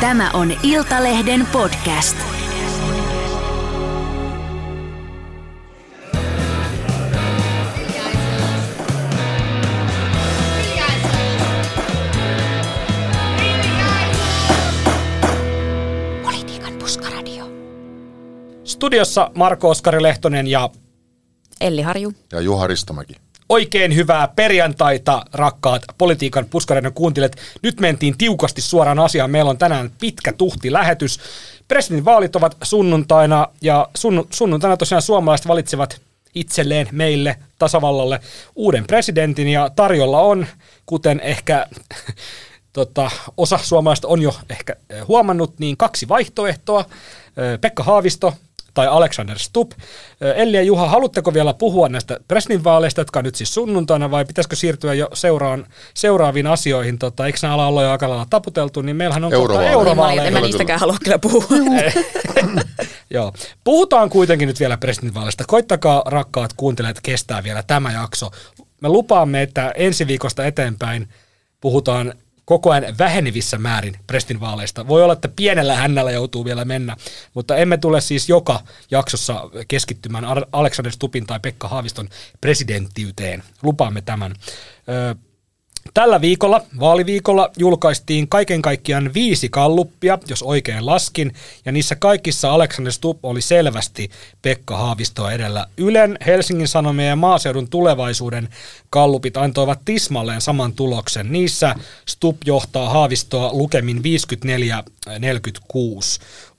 Tämä on Iltalehden podcast. Politiikan puskaradio. Studiossa Marko Oskari Lehtonen ja Elli Harju. Ja Juha Ristomäki. Oikein hyvää perjantaita, rakkaat politiikan puskareiden kuuntelijat. Nyt mentiin tiukasti suoraan asiaan. Meillä on tänään pitkä tuhti lähetys. Presidentinvaalit ovat sunnuntaina ja sunnu, sunnuntaina tosiaan suomalaiset valitsevat itselleen, meille, tasavallalle uuden presidentin ja tarjolla on, kuten ehkä tota, osa suomalaista on jo ehkä eh, huomannut, niin kaksi vaihtoehtoa. Eh, Pekka Haavisto tai Alexander Stubb. Elli ja Juha, haluatteko vielä puhua näistä presidentinvaaleista, jotka on nyt siis sunnuntaina, vai pitäisikö siirtyä jo seuraan, seuraaviin asioihin? Tota, eikö nämä ala olla jo aika lailla taputeltu, niin meillähän on kohta Eurovaaleja. eurovaaleja. En mä niistäkään halua kyllä puhua. Joo. Puhutaan kuitenkin nyt vielä presidentinvaaleista. Koittakaa rakkaat kuuntelijat kestää vielä tämä jakso. Me lupaamme, että ensi viikosta eteenpäin puhutaan koko ajan vähenevissä määrin presidentinvaaleista. Voi olla, että pienellä hännällä joutuu vielä mennä, mutta emme tule siis joka jaksossa keskittymään Alexander Stupin tai Pekka Haaviston presidenttiyteen. Lupaamme tämän. Ö, Tällä viikolla, vaaliviikolla, julkaistiin kaiken kaikkiaan viisi kalluppia, jos oikein laskin, ja niissä kaikissa Alexander Stubb oli selvästi Pekka Haavistoa edellä. Ylen, Helsingin Sanomien ja maaseudun tulevaisuuden kallupit antoivat tismalleen saman tuloksen. Niissä Stubb johtaa Haavistoa lukemin 54-46.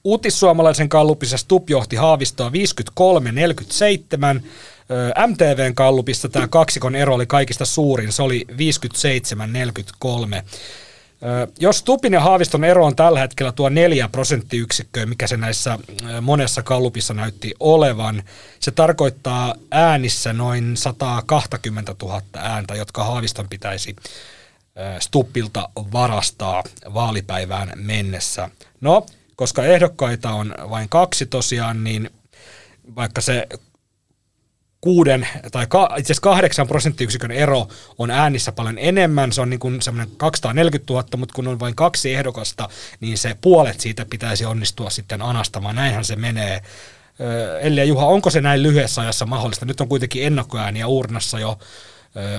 Uutissuomalaisen kallupissa Stubb johti Haavistoa 53-47, Ö, MTVn kallupissa tämä kaksikon ero oli kaikista suurin, se oli 57-43. Ö, Jos Tupin ja Haaviston ero on tällä hetkellä tuo neljä prosenttiyksikköä, mikä se näissä monessa kallupissa näytti olevan, se tarkoittaa äänissä noin 120 000 ääntä, jotka Haaviston pitäisi Stuppilta varastaa vaalipäivään mennessä. No, koska ehdokkaita on vain kaksi tosiaan, niin vaikka se kuuden tai ka, itse asiassa kahdeksan prosenttiyksikön ero on äänissä paljon enemmän, se on niin kuin semmoinen 240 000, mutta kun on vain kaksi ehdokasta, niin se puolet siitä pitäisi onnistua sitten anastamaan, näinhän se menee. Ö, Elli ja Juha, onko se näin lyhyessä ajassa mahdollista? Nyt on kuitenkin ennakkoääniä urnassa jo,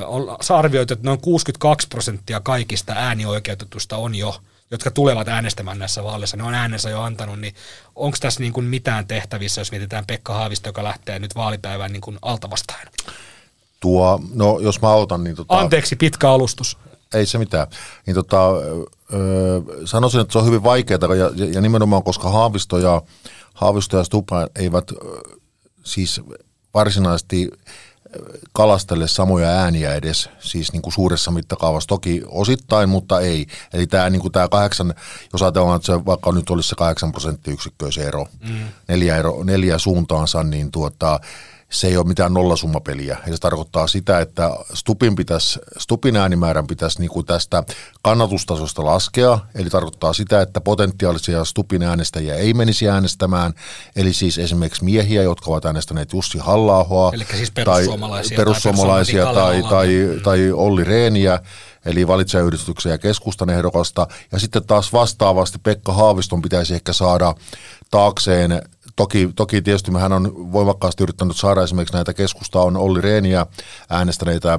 on arvioitu, että noin 62 prosenttia kaikista äänioikeutetusta on jo jotka tulevat äänestämään näissä vaaleissa, ne on äänensä jo antanut, niin onko tässä niin kuin mitään tehtävissä, jos mietitään Pekka Haavisto, joka lähtee nyt vaalipäivään niin kuin alta vastaan? Tuo, no jos mä autan, niin tota, Anteeksi, pitkä alustus. ei se mitään. Niin tota, öö, sanoisin, että se on hyvin vaikeaa ja, ja nimenomaan koska Haavisto ja, Haavisto ja Stupa eivät siis varsinaisesti kalastele samoja ääniä edes, siis niin kuin suuressa mittakaavassa, toki osittain, mutta ei. Eli tämä, niin kuin tämä kahdeksan, jos ajatellaan, että se vaikka nyt olisi se kahdeksan prosenttiyksikköä se ero, mm. neljä, ero, neljä suuntaansa, niin tuota, se ei ole mitään nollasummapeliä. Ja se tarkoittaa sitä, että Stupin, pitäisi, Stupin äänimäärän pitäisi niin kuin tästä kannatustasosta laskea, eli tarkoittaa sitä, että potentiaalisia Stupin äänestäjiä ei menisi äänestämään, eli siis esimerkiksi miehiä, jotka ovat äänestäneet Jussi halla siis tai perussuomalaisia tai perussuomalaisia tai, perussuomalaisia tai, tai Olli Reeniä, eli valitsijayhdistyksen ja keskustan ehdokasta, ja sitten taas vastaavasti Pekka Haaviston pitäisi ehkä saada taakseen Toki, toki tietysti hän on voimakkaasti yrittänyt saada esimerkiksi näitä keskusta on Olli Reeniä äänestäneitä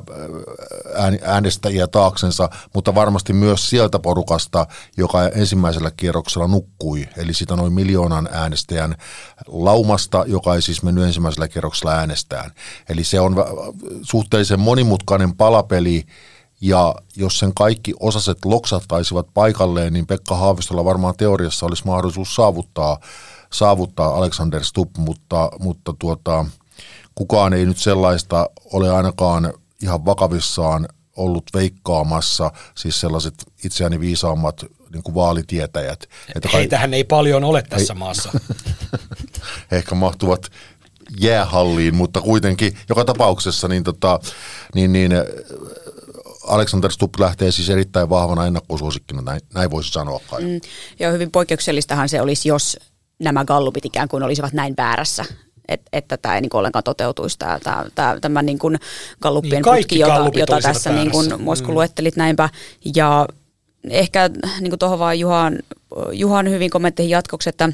ään, äänestäjiä taaksensa, mutta varmasti myös sieltä porukasta, joka ensimmäisellä kierroksella nukkui, eli sitä noin miljoonan äänestäjän laumasta, joka ei siis mennyt ensimmäisellä kierroksella äänestään. Eli se on suhteellisen monimutkainen palapeli, ja jos sen kaikki osaset loksattaisivat paikalleen, niin Pekka Haavistolla varmaan teoriassa olisi mahdollisuus saavuttaa saavuttaa Alexander Stubb, mutta, mutta tuota, kukaan ei nyt sellaista ole ainakaan ihan vakavissaan ollut veikkaamassa, siis sellaiset itseäni viisaammat niin kuin vaalitietäjät. Että Heitähän ei paljon ole tässä ei, maassa. ehkä mahtuvat jäähalliin, mutta kuitenkin joka tapauksessa niin, tota, niin, niin Alexander Stubb lähtee siis erittäin vahvana ennakkosuosikkina, näin, näin voisi sanoa kai. Mm, ja hyvin poikkeuksellistahan se olisi, jos nämä gallupit ikään kuin olisivat näin väärässä, et, että tämä ei niin ollenkaan toteutuisi, tämä, tämä, tämä, tämä niin kuin galluppien niin, putki, jota, jota tässä niin kuin Mosku mm. luettelit näinpä. Ja ehkä niin kuin tuohon vaan Juhan Juhan hyvin kommentteihin jatkoksi, että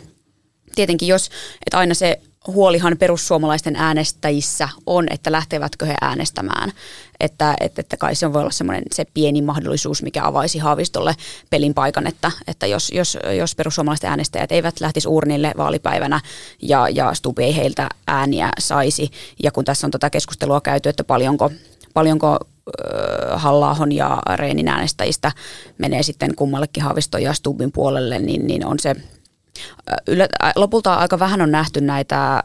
tietenkin jos, että aina se huolihan perussuomalaisten äänestäjissä on, että lähtevätkö he äänestämään. Että, että, että kai se voi olla semmoinen se pieni mahdollisuus, mikä avaisi Haavistolle pelin paikan, että, että jos, jos, jos perussuomalaisten äänestäjät eivät lähtisi urnille vaalipäivänä ja, ja Stubi ei heiltä ääniä saisi, ja kun tässä on tätä keskustelua käyty, että paljonko, paljonko halla ja Reenin äänestäjistä menee sitten kummallekin Haaviston ja Stubin puolelle, niin, niin on se Ylä, lopulta aika vähän on nähty näitä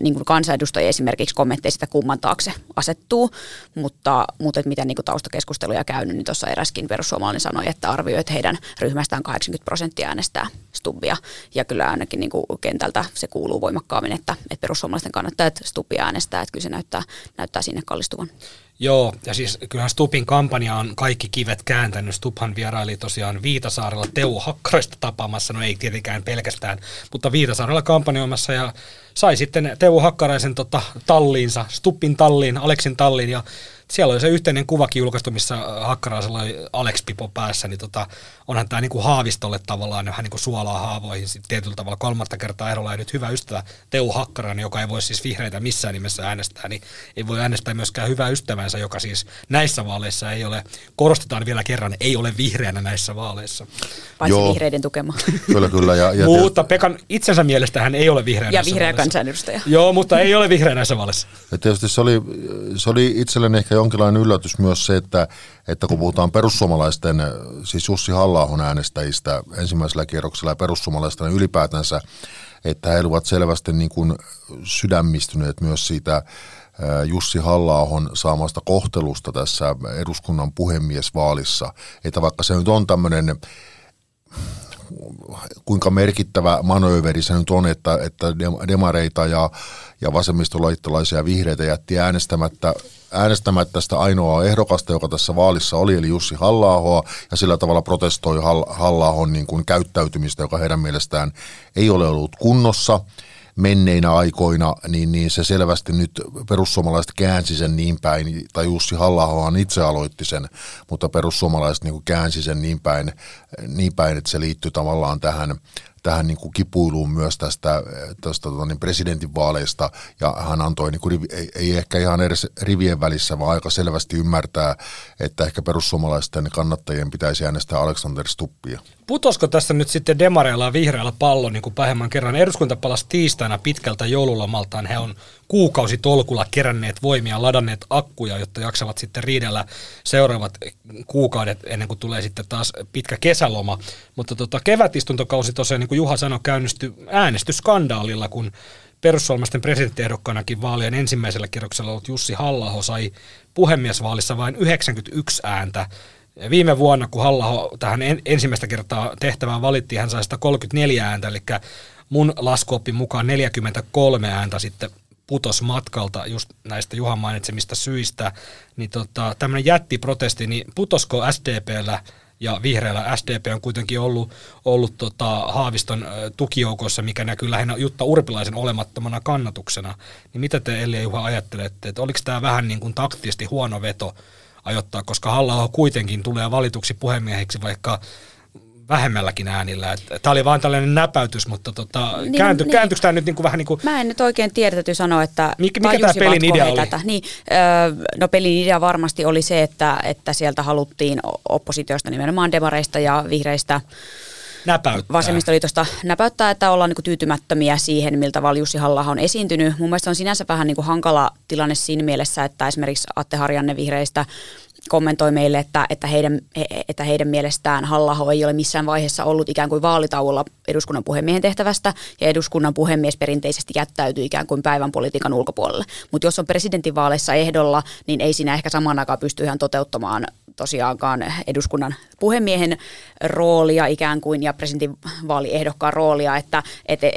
niin kuin kansanedustajia esimerkiksi kommentteista kumman taakse asettuu, mutta, mutta että miten niin kuin taustakeskusteluja käynyt, niin tuossa eräskin perussuomalainen sanoi, että arvioi, että heidän ryhmästään 80 prosenttia äänestää Stubbia, ja kyllä ainakin niin kuin kentältä se kuuluu voimakkaammin, että, että perussuomalaisten kannattajat Stubbia äänestää, että kyllä se näyttää, näyttää sinne kallistuvan. Joo, ja siis kyllähän Stupin kampanja on kaikki kivet kääntänyt. Stuphan vieraili tosiaan Viitasaarella Teuvo Hakkarista tapaamassa, no ei tietenkään pelkästään, mutta Viitasaarella kampanjoimassa ja sai sitten Teuvo Hakkaraisen tota, talliinsa, Stupin talliin, Aleksin talliin. Ja siellä oli se yhteinen kuvakin julkaistu, missä Hakkaraisella oli Alex Pipo päässä, niin tota, onhan tämä niinku Haavistolle tavallaan vähän niinku suolaa haavoihin sit tietyllä tavalla kolmatta kertaa erolla ja nyt hyvä ystävä Teuvo Hakkarainen, joka ei voi siis vihreitä missään nimessä äänestää, niin ei voi äänestää myöskään hyvää ystävänsä, joka siis näissä vaaleissa ei ole, korostetaan vielä kerran, ei ole vihreänä näissä vaaleissa. Paitsi Joo. vihreiden tukema. Kyllä, kyllä. Ja, ja mutta Pekan itsensä mielestä hän ei ole vihreä Ja vihreä kansanedustaja. Joo, mutta ei ole vihreä näissä vaaleissa. Ja tietysti se oli, se oli itselleni ehkä jonkinlainen yllätys myös se, että, että kun puhutaan perussuomalaisten, siis Jussi halla äänestäjistä ensimmäisellä kierroksella ja perussuomalaisten ylipäätänsä, että he olivat selvästi niin kuin sydämistyneet myös siitä Jussi halla saamasta kohtelusta tässä eduskunnan puhemiesvaalissa. Että vaikka se nyt on tämmöinen kuinka merkittävä manööveri se nyt on, että, että demareita ja, ja vasemmistolaittolaisia vihreitä jätti äänestämättä, äänestämättä sitä ainoaa ehdokasta, joka tässä vaalissa oli, eli Jussi halla ja sillä tavalla protestoi halla niin kuin käyttäytymistä, joka heidän mielestään ei ole ollut kunnossa – menneinä aikoina, niin, niin se selvästi nyt perussuomalaiset käänsi sen niin päin, tai Jussi halla itse aloitti sen, mutta perussuomalaiset niin käänsi sen niin päin, niin päin, että se liittyy tavallaan tähän tähän niin kuin kipuiluun myös tästä, tästä tota, niin presidentinvaaleista, ja hän antoi, niin kuin, ei, ei ehkä ihan edes rivien välissä, vaan aika selvästi ymmärtää, että ehkä perussuomalaisten kannattajien pitäisi äänestää Alexander Stuppia. Putosko tässä nyt sitten demareilla ja vihreällä pallo niin kuin kerran? Eduskunta palasi tiistaina pitkältä joululomaltaan. He on kuukausi tolkulla keränneet voimia, ladanneet akkuja, jotta jaksavat sitten riidellä seuraavat kuukaudet ennen kuin tulee sitten taas pitkä kesäloma. Mutta tota, kevätistuntokausi tosiaan, niin kuin Juha sanoi, käynnistyi äänestysskandaalilla, kun perussuomalaisten presidenttiehdokkaanakin vaalien ensimmäisellä kierroksella ollut Jussi halla sai puhemiesvaalissa vain 91 ääntä. Viime vuonna, kun halla tähän ensimmäistä kertaa tehtävään valittiin, hän sai 134 ääntä, eli mun laskuopin mukaan 43 ääntä sitten putos matkalta just näistä Juhan mainitsemista syistä, niin tota, tämmöinen jättiprotesti, niin putosko SDPllä ja vihreällä? SDP on kuitenkin ollut, ollut tota Haaviston tukijoukossa, mikä näkyy lähinnä Jutta Urpilaisen olemattomana kannatuksena. Niin mitä te Elli ja Juha ajattelette, että oliko tämä vähän niin kuin taktisesti huono veto ajoittaa, koska halla kuitenkin tulee valituksi puhemieheksi, vaikka vähemmälläkin äänillä. Tämä oli vain tällainen näpäytys, mutta tota, niin, käänty, niin. kääntyykö tämä nyt niin kuin vähän niin kuin... Mä en nyt oikein tiedä, täytyy sanoa, että mikä, mikä tämä pelin idea oli? Tätä. Niin, no pelin idea varmasti oli se, että, että sieltä haluttiin oppositiosta nimenomaan demareista ja vihreistä näpäyttää. vasemmistoliitosta näpäyttää, että ollaan niin tyytymättömiä siihen, miltä tavalla Jussi halla on esiintynyt. Mun mielestä on sinänsä vähän niin kuin hankala tilanne siinä mielessä, että esimerkiksi Atte Harjanne vihreistä kommentoi meille, että, että, heidän, että heidän mielestään halla ei ole missään vaiheessa ollut ikään kuin vaalitauolla eduskunnan puhemiehen tehtävästä ja eduskunnan puhemies perinteisesti jättäytyy ikään kuin päivän politiikan ulkopuolelle. Mutta jos on presidentinvaaleissa ehdolla, niin ei siinä ehkä samaan aikaan pysty ihan toteuttamaan tosiaankaan eduskunnan puhemiehen roolia ikään kuin ja presidentinvaaliehdokkaan roolia. Että, et, e,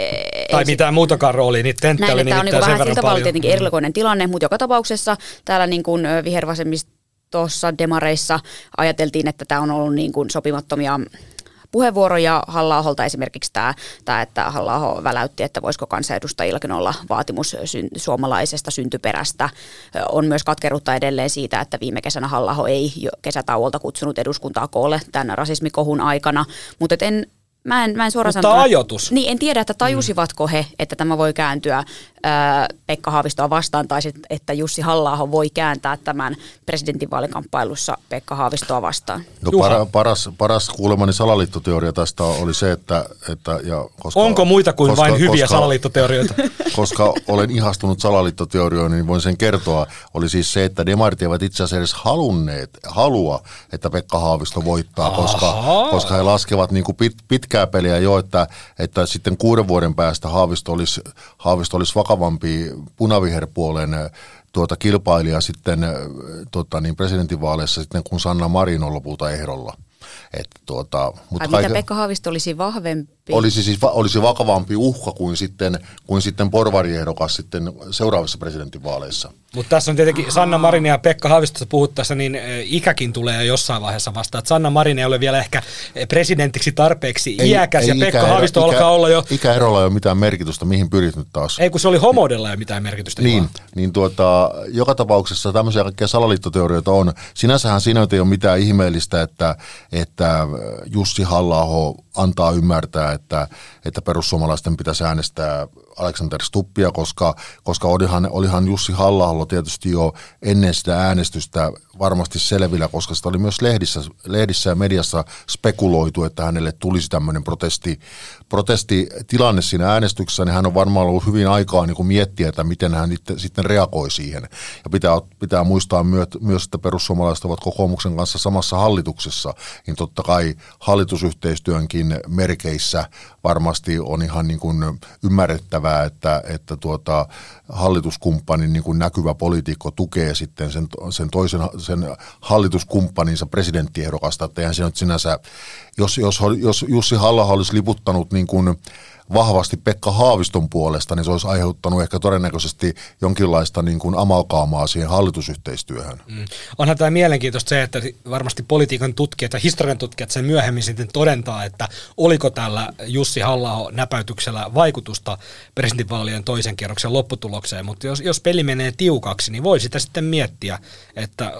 tai mitään muutakaan roolia, niin tenttä oli Tämä on niin vähän siltä tavalla tietenkin erikoinen tilanne, mutta joka tapauksessa täällä niin kuin vihervasemmista tuossa demareissa ajateltiin, että tämä on ollut niin kuin sopimattomia puheenvuoroja halla esimerkiksi tämä, tämä että halla väläytti, että voisiko kansanedustajillakin olla vaatimus suomalaisesta syntyperästä. On myös katkeruutta edelleen siitä, että viime kesänä halla ei kesätauolta kutsunut eduskuntaa koolle tämän rasismikohun aikana, mutta en Mä en, mä en suoraan Mutta ajoitus. Niin, en tiedä, että tajusivatko he, että tämä voi kääntyä ää, Pekka Haavistoa vastaan, tai sit, että Jussi halla voi kääntää tämän presidentinvaalikamppailussa Pekka Haavistoa vastaan. No, para, paras, paras kuulemani salaliittoteoria tästä oli se, että... että ja koska, Onko muita kuin koska, vain hyviä koska, salaliittoteorioita? Koska olen ihastunut salaliittoteorioihin, niin voin sen kertoa. Oli siis se, että demarit eivät itse asiassa edes halunneet, halua, että Pekka Haavisto voittaa, koska, koska he laskevat niin kuin pit, pitkää peliä jo, että, että sitten kuuden vuoden päästä Haavisto olisi, Haavisto olisi vakavampi punaviherpuolen tuota kilpailija sitten tuota, niin presidentinvaaleissa sitten, kun Sanna Marin on lopulta ehdolla. Että tuota, mutta Ai mitä Pekka Haavisto olisi vahvempi? Olisi siis olisi vakavampi uhka kuin sitten, kuin sitten porvariehdokas sitten seuraavissa presidentinvaaleissa. Mutta tässä on tietenkin. Sanna Marin ja Pekka Haavistosta puhuttaessa, niin ikäkin tulee jossain vaiheessa vastaan. Sanna Marin ei ole vielä ehkä presidentiksi tarpeeksi ei, iäkäs ei ja Pekka ikä, Haavisto ikä, alkaa olla jo... Ikäerolla ei ole mitään merkitystä, mihin pyrit nyt taas. Ei kun se oli homodella ei ole mitään merkitystä. Niin, niin tuota, joka tapauksessa tämmöisiä kaikkia salaliittoteorioita on. Sinänsähän siinä ei ole mitään ihmeellistä, että, että Jussi halla antaa ymmärtää, että, että perussuomalaisten pitäisi äänestää Alexander Stuppia, koska, koska olihan, olihan Jussi halla tietysti jo ennen sitä äänestystä varmasti selvillä, koska sitä oli myös lehdissä, lehdissä ja mediassa spekuloitu, että hänelle tulisi tämmöinen protesti, protestitilanne siinä äänestyksessä, niin hän on varmaan ollut hyvin aikaa niin kuin miettiä, että miten hän itse, sitten reagoi siihen. Ja pitää, pitää muistaa myös, että perussuomalaiset ovat kokoomuksen kanssa samassa hallituksessa, niin totta kai hallitusyhteistyönkin merkeissä varmasti on ihan niin kuin ymmärrettävää, että, että tuota, hallituskumppanin niin kuin näkyvä poliitikko tukee sitten sen, sen toisen sen hallituskumppaninsa presidenttiehdokasta, että eihän se nyt sinänsä, jos, jos, jos Jussi halla olisi liputtanut niin kuin vahvasti Pekka Haaviston puolesta, niin se olisi aiheuttanut ehkä todennäköisesti jonkinlaista niin kuin amalkaamaa siihen hallitusyhteistyöhön. Mm. Onhan tämä mielenkiintoista se, että varmasti politiikan tutkijat ja historian tutkijat sen myöhemmin sitten todentaa, että oliko tällä Jussi halla näpäytyksellä vaikutusta presidentinvaalien toisen kierroksen lopputulokseen, mutta jos, jos peli menee tiukaksi, niin voi sitä sitten miettiä, että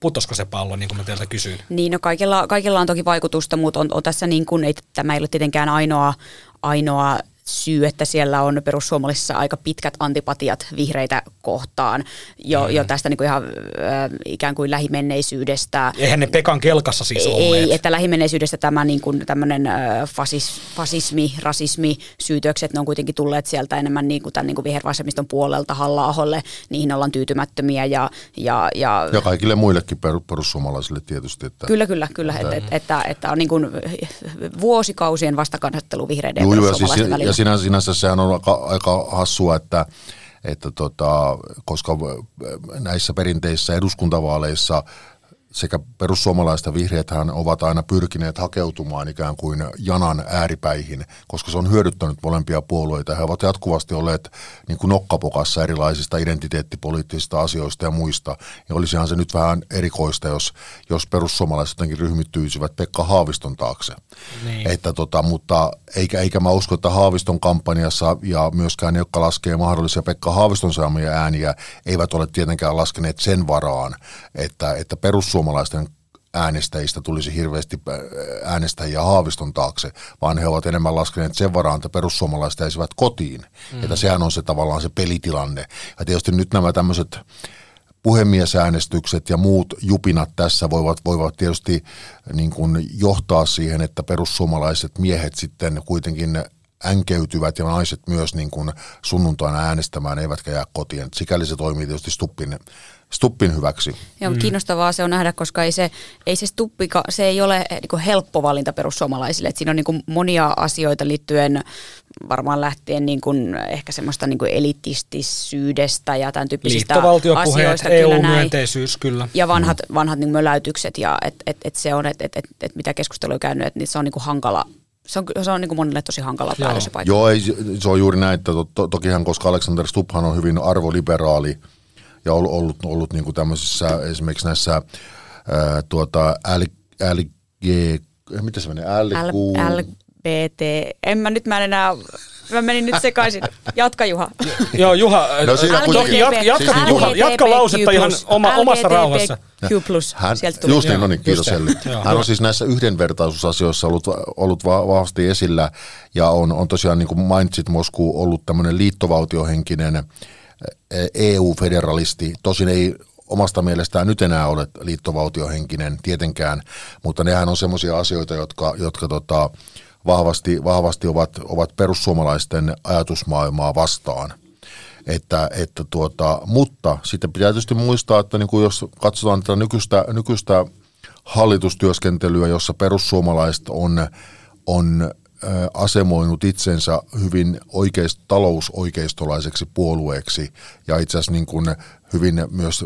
putosko se pallo, niin kuin mä teiltä kysyin. Niin, no kaikilla, kaikilla on toki vaikutusta, mutta on, on tässä niin kuin, ei, tämä ei ole tietenkään ainoa, ainoa syy, että siellä on perussuomalaisissa aika pitkät antipatiat vihreitä kohtaan jo, mm. jo tästä niin kuin ihan äh, ikään kuin lähimenneisyydestä. Eihän ne Pekan kelkassa siis olleet. Ei, että lähimenneisyydestä tämä niin kuin tämmöinen äh, fasis, fasismi, rasismi, syytökset, ne on kuitenkin tulleet sieltä enemmän niin kuin tämän niin kuin vihervasemmiston puolelta halla niihin ollaan tyytymättömiä ja, ja, ja, ja kaikille muillekin perussuomalaisille tietysti. Että, kyllä, kyllä, kyllä, että, että, että, että on niin kuin vuosikausien vastakannattelu vihreiden ja perussuomalaisten siis, välillä. Sinänsä, sinänsä sehän on aika, aika hassua, että, että tota, koska näissä perinteisissä eduskuntavaaleissa sekä perussuomalaiset ja vihreäthän ovat aina pyrkineet hakeutumaan ikään kuin janan ääripäihin, koska se on hyödyttänyt molempia puolueita. He ovat jatkuvasti olleet niin kuin nokkapokassa erilaisista identiteettipoliittisista asioista ja muista. Ja olisihan se nyt vähän erikoista, jos, jos perussuomalaiset jotenkin ryhmittyisivät Pekka Haaviston taakse. Niin. Että tota, mutta eikä, eikä mä usko, että Haaviston kampanjassa ja myöskään ne, jotka laskee mahdollisia Pekka Haaviston saamia ääniä, eivät ole tietenkään laskeneet sen varaan, että, että perussuomalaiset perussuomalaisten äänestäjistä tulisi hirveästi äh, äänestäjiä Haaviston taakse, vaan he ovat enemmän laskeneet sen varaan, että perussuomalaiset jäisivät kotiin. Mm. Että sehän on se tavallaan se pelitilanne. Ja tietysti nyt nämä tämmöiset puhemiesäänestykset ja muut jupinat tässä voivat, voivat tietysti niin kuin johtaa siihen, että perussuomalaiset miehet sitten kuitenkin änkeytyvät ja naiset myös niin kuin sunnuntaina äänestämään, eivätkä jää kotiin. Sikäli se toimii tietysti Stuppin Stuppin hyväksi. Joo, mm. kiinnostavaa se on nähdä, koska ei se, ei se Stuppi, se ei ole niin helppo valinta perussuomalaisille. Et siinä on niin kuin monia asioita liittyen varmaan lähtien niin kuin ehkä semmoista niin kuin elitistisyydestä ja tämän tyyppisistä asioista. EU-myönteisyys kyllä. Ja vanhat, mm. vanhat niin möläytykset ja et, et, et se on, että et, et, et mitä keskustelua on käynyt, että se on niin kuin hankala se on, se on niin kuin monille tosi hankala päätös se paikka. Joo, ei, se on juuri näin, että to, to, tokihan koska Alexander Stubbhan on hyvin arvoliberaali – ja ollut, ollut, ollut niin kuin tämmöisissä esimerkiksi näissä ää, tuota, LG mitä se menee, L, L, Q, LBT. En mä nyt, mä en enää, mä menin nyt sekaisin. Jatka Juha. Joo, Juha, No siinä kuitenkin- jatka, jatka, Siis Juha, jatka lausetta ihan oma, omassa rauhassa. Hän, Sieltä tuli. just niin, no niin, kiitos se. Elli. Hän on siis näissä yhdenvertaisuusasioissa ollut, ollut va- vahvasti esillä ja on, on tosiaan, niin kuin mainitsit Mosku, ollut tämmöinen liittovaltiohenkinen eh, EU-federalisti. Tosin ei omasta mielestään nyt enää ole liittovaltiohenkinen tietenkään, mutta nehän on semmoisia asioita, jotka, jotka tota, vahvasti, vahvasti ovat, ovat perussuomalaisten ajatusmaailmaa vastaan. Että, että tuota, mutta sitten pitää tietysti muistaa, että niin kuin jos katsotaan tätä nykyistä, nykyistä hallitustyöskentelyä, jossa perussuomalaiset on, on asemoinut itsensä hyvin oikeist, talousoikeistolaiseksi puolueeksi ja itse asiassa niin kuin hyvin myös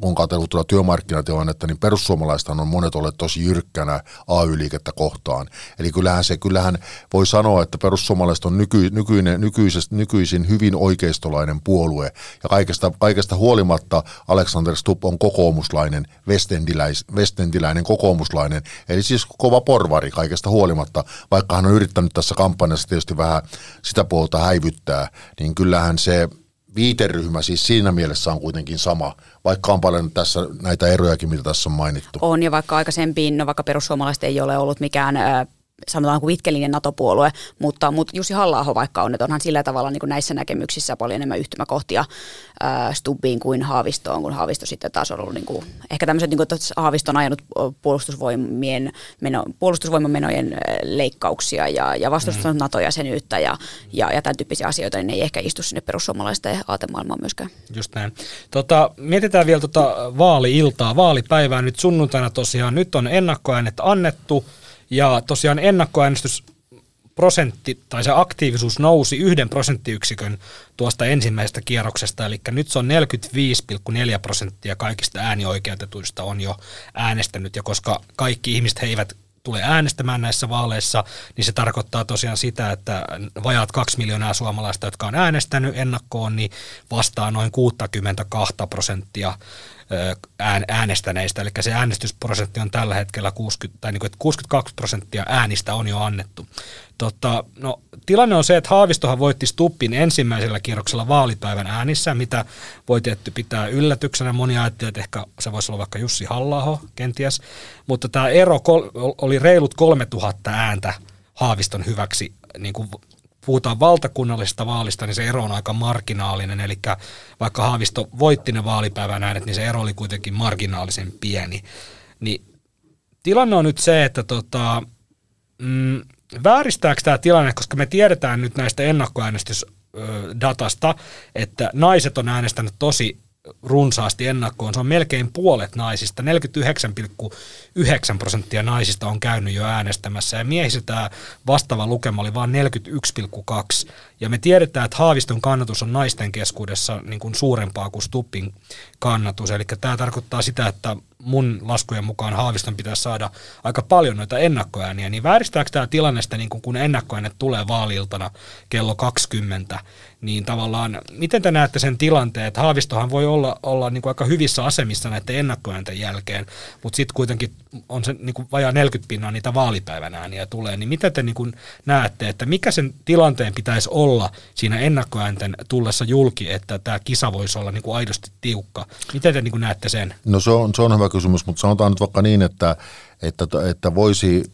kun katsellut tuota työmarkkinatilannetta, niin perussuomalaisethan on monet olleet tosi jyrkkänä AY-liikettä kohtaan. Eli kyllähän se, kyllähän voi sanoa, että perussuomalaiset on nyky, nykyinen, nykyisestä, nykyisin hyvin oikeistolainen puolue. Ja kaikesta, kaikesta huolimatta Alexander Stubb on kokoomuslainen, westendiläis, westendiläinen kokoomuslainen, eli siis kova porvari kaikesta huolimatta, vaikka hän on yrittänyt tässä kampanjassa tietysti vähän sitä puolta häivyttää, niin kyllähän se viiteryhmä siis siinä mielessä on kuitenkin sama, vaikka on paljon tässä näitä erojakin, mitä tässä on mainittu. On ja vaikka aikaisempiin, no vaikka perussuomalaiset ei ole ollut mikään sanotaan kuin pitkällinen NATO-puolue, mutta, mutta Jussi halla vaikka on, että onhan sillä tavalla niin kuin näissä näkemyksissä paljon enemmän yhtymäkohtia äh, Stubbiin kuin Haavistoon, kun Haavisto sitten taas on ollut niin kuin, ehkä tämmöiset, niin kuin, että Haavisto on ajanut puolustusvoimien, meno, puolustusvoimamenojen leikkauksia ja, ja vastustanut mm. NATO-jäsenyyttä ja, ja, ja tämän tyyppisiä asioita, niin ne ei ehkä istu sinne perussuomalaisten aatemaailmaan myöskään. Just näin. Tota, mietitään vielä tota vaali-iltaa, vaalipäivää nyt sunnuntaina tosiaan. Nyt on ennakkoäänet annettu ja tosiaan ennakkoäänestys prosentti tai se aktiivisuus nousi yhden prosenttiyksikön tuosta ensimmäisestä kierroksesta, eli nyt se on 45,4 prosenttia kaikista äänioikeutetuista on jo äänestänyt, ja koska kaikki ihmiset he eivät tule äänestämään näissä vaaleissa, niin se tarkoittaa tosiaan sitä, että vajaat kaksi miljoonaa suomalaista, jotka on äänestänyt ennakkoon, niin vastaa noin 62 prosenttia äänestäneistä, eli se äänestysprosentti on tällä hetkellä 60, tai niin kuin, että 62 prosenttia äänistä on jo annettu. Tota, no, tilanne on se, että Haavistohan voitti Stuppin ensimmäisellä kierroksella vaalipäivän äänissä, mitä voi tietty pitää yllätyksenä. Moni ajatteli, että ehkä se voisi olla vaikka Jussi halla kenties, mutta tämä ero oli reilut 3000 ääntä Haaviston hyväksi niin kuin puhutaan valtakunnallisesta vaalista, niin se ero on aika marginaalinen, eli vaikka Haavisto voitti ne vaalipäivän äänet, niin se ero oli kuitenkin marginaalisen pieni. Niin tilanne on nyt se, että tota, mm, vääristääkö tämä tilanne, koska me tiedetään nyt näistä ennakkoäänestysdatasta, että naiset on äänestänyt tosi runsaasti ennakkoon. Se on melkein puolet naisista. 49,9 prosenttia naisista on käynyt jo äänestämässä ja miehissä tämä vastaava lukema oli vain 41,2. Ja me tiedetään, että Haaviston kannatus on naisten keskuudessa niin kuin suurempaa kuin Stuppin kannatus. Eli tämä tarkoittaa sitä, että mun laskujen mukaan Haaviston pitäisi saada aika paljon noita ennakkoääniä, niin vääristääkö tämä tilanne sitä, niin kun ennakkoäänet tulee vaaliltana kello 20, niin tavallaan, miten te näette sen tilanteen, että Haavistohan voi olla, olla niin kuin aika hyvissä asemissa näiden ennakkoäänten jälkeen, mutta sitten kuitenkin on se niin kuin vajaa 40 pinnaa niitä vaalipäivän ääniä tulee, niin miten te niin kuin näette, että mikä sen tilanteen pitäisi olla siinä ennakkoäänten tullessa julki, että tämä kisa voisi olla niin kuin aidosti tiukka? Miten te niin kuin näette sen? No se on, se on hyvä kysymys, mutta sanotaan nyt vaikka niin, että, että, että voisi,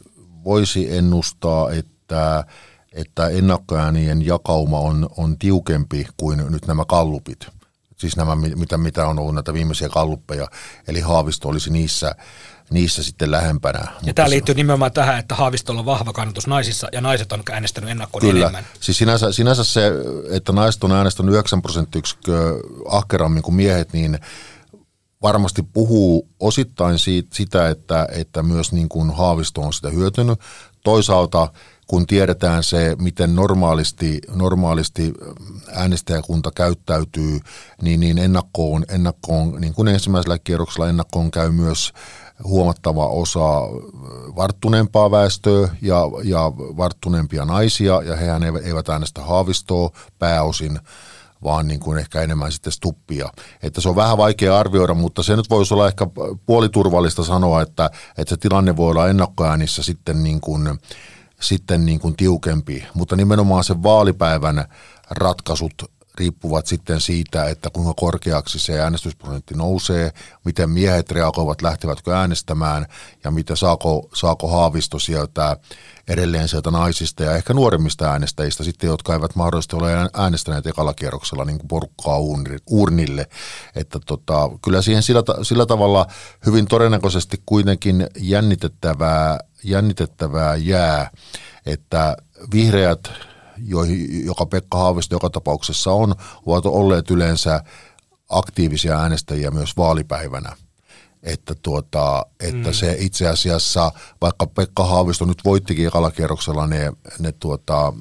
voisi ennustaa, että, että ennakkoäänien jakauma on, on tiukempi kuin nyt nämä kallupit. Siis nämä, mitä, mitä on ollut näitä viimeisiä kalluppeja, eli Haavisto olisi niissä, niissä sitten lähempänä. Ja Mutta tämä liittyy nimenomaan tähän, että Haavistolla on vahva kannatus naisissa ja naiset on äänestänyt ennakkoon Kyllä. enemmän. Siis sinänsä, sinänsä se, että naiset on äänestänyt 9 prosenttiyksikköä ahkerammin kuin miehet, niin varmasti puhuu osittain siitä, sitä, että, että myös niin kuin Haavisto on sitä hyötynyt. Toisaalta kun tiedetään se, miten normaalisti, normaalisti äänestäjäkunta käyttäytyy, niin, niin ennakkoon, ennakkoon, niin kuin ensimmäisellä kierroksella ennakkoon käy myös huomattava osa varttuneempaa väestöä ja, ja varttuneempia naisia, ja hehän eivät äänestä haavistoa pääosin, vaan niin kuin ehkä enemmän sitten stuppia. Että se on vähän vaikea arvioida, mutta se nyt voisi olla ehkä puoliturvallista sanoa, että, että se tilanne voi olla ennakkoäänissä sitten niin kuin, sitten niin kuin tiukempi, mutta nimenomaan sen vaalipäivän ratkaisut riippuvat sitten siitä, että kuinka korkeaksi se äänestysprosentti nousee, miten miehet reagoivat, lähtevätkö äänestämään ja mitä saako, saako Haavisto sieltä edelleen sieltä naisista ja ehkä nuoremmista äänestäjistä sitten, jotka eivät mahdollisesti ole äänestäneet ekalla kierroksella niin kuin porukkaa urnille. Että tota, kyllä siihen sillä, sillä tavalla hyvin todennäköisesti kuitenkin jännitettävää, jännitettävää jää, että vihreät joihin, joka Pekka Haavisto joka tapauksessa on, ovat olleet yleensä aktiivisia äänestäjiä myös vaalipäivänä. Että, tuota, että mm. se itse asiassa, vaikka Pekka Haavisto nyt voittikin ekalla kierroksella ne, ne tuota,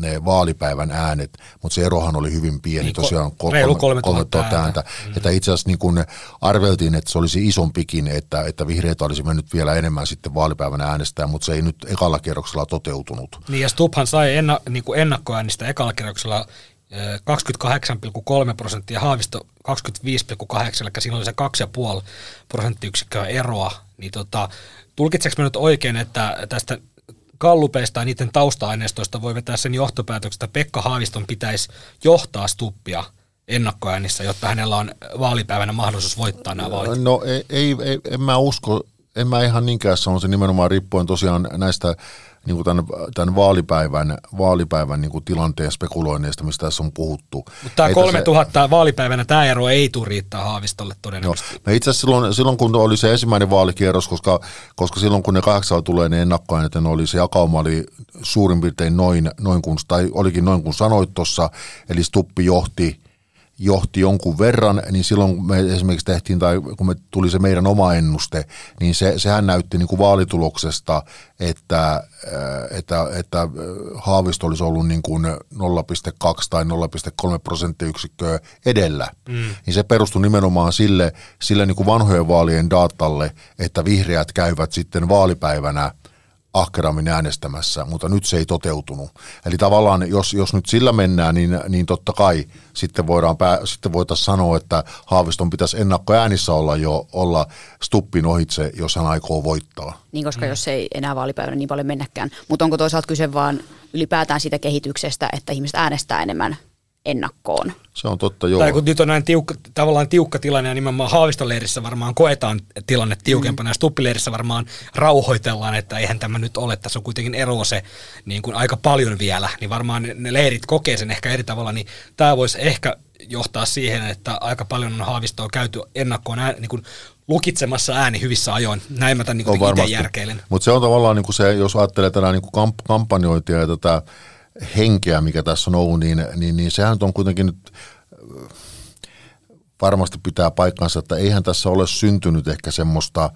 ne vaalipäivän äänet, mutta se erohan oli hyvin pieni, niin, tosiaan reilu 3000 ääntä. ääntä. Mm. Että itse asiassa niin kun arveltiin, että se olisi isompikin, että, että vihreitä olisi mennyt vielä enemmän sitten vaalipäivän äänestää, mutta se ei nyt ekalla kierroksella toteutunut. Niin ja Stubhan sai enna, niin kuin ennakkoäänistä ekalla kierroksella 28,3 prosenttia, Haavisto 25,8, eli siinä oli se 2,5 prosenttiyksikköä eroa, niin tota, tulkitseeko me nyt oikein, että tästä kallupeista ja niiden tausta-aineistoista voi vetää sen johtopäätöksen, että Pekka Haaviston pitäisi johtaa Stuppia ennakkoäänissä, jotta hänellä on vaalipäivänä mahdollisuus voittaa nämä vaalit? No ei, ei, ei en mä usko, en mä ihan niinkään sano se nimenomaan riippuen tosiaan näistä niin kuin tämän, tämän vaalipäivän, vaalipäivän niin kuin tilanteen spekuloinneista, mistä tässä on puhuttu. Mutta tämä 3000 se, vaalipäivänä, tämä ero ei tule riittää Haavistolle todennäköisesti. No, itse asiassa silloin, silloin, kun oli se ensimmäinen vaalikierros, koska, koska silloin kun ne kahdeksalla tulee ne ennakkoaineet, ne oli se jakauma oli suurin piirtein noin, noin kuin, tai olikin noin kuin sanoit tuossa, eli Stuppi johti johti jonkun verran, niin silloin kun me esimerkiksi tehtiin, tai kun me tuli se meidän oma ennuste, niin se, sehän näytti niin kuin vaalituloksesta, että, äh, että, että äh, Haavisto olisi ollut niin kuin 0,2 tai 0,3 prosenttiyksikköä edellä. Mm. Niin se perustui nimenomaan sille, sille niin kuin vanhojen vaalien datalle, että vihreät käyvät sitten vaalipäivänä – ahkerammin äänestämässä, mutta nyt se ei toteutunut. Eli tavallaan, jos, jos nyt sillä mennään, niin, niin totta kai sitten, voidaan pää, sitten voitaisiin sanoa, että Haaviston pitäisi ennakkoäänissä olla jo olla Stuppin ohitse, jos hän aikoo voittaa. Niin, koska mm. jos ei enää vaalipäivänä niin paljon mennäkään. Mutta onko toisaalta kyse vaan ylipäätään siitä kehityksestä, että ihmiset äänestää enemmän ennakkoon. Se on totta, joo. Tai kun nyt on näin tiukka, tavallaan tiukka tilanne ja nimenomaan Haavistoleirissä varmaan koetaan tilanne tiukempana mm. ja Stuppileirissä varmaan rauhoitellaan, että eihän tämä nyt ole, tässä on kuitenkin ero se niin kuin aika paljon vielä, niin varmaan ne leirit kokee sen ehkä eri tavalla, niin tämä voisi ehkä johtaa siihen, että aika paljon on Haavistoa käyty ennakkoon ään, niin kuin lukitsemassa ääni hyvissä ajoin. Näin mä tämän niin itse järkeilen. Mutta se on tavallaan niin kuin se, jos ajattelee tätä niin kuin kamp- kampanjointia ja tätä henkeä, mikä tässä on ollut, niin, niin, niin sehän on kuitenkin nyt varmasti pitää paikkansa, että eihän tässä ole syntynyt ehkä semmoista –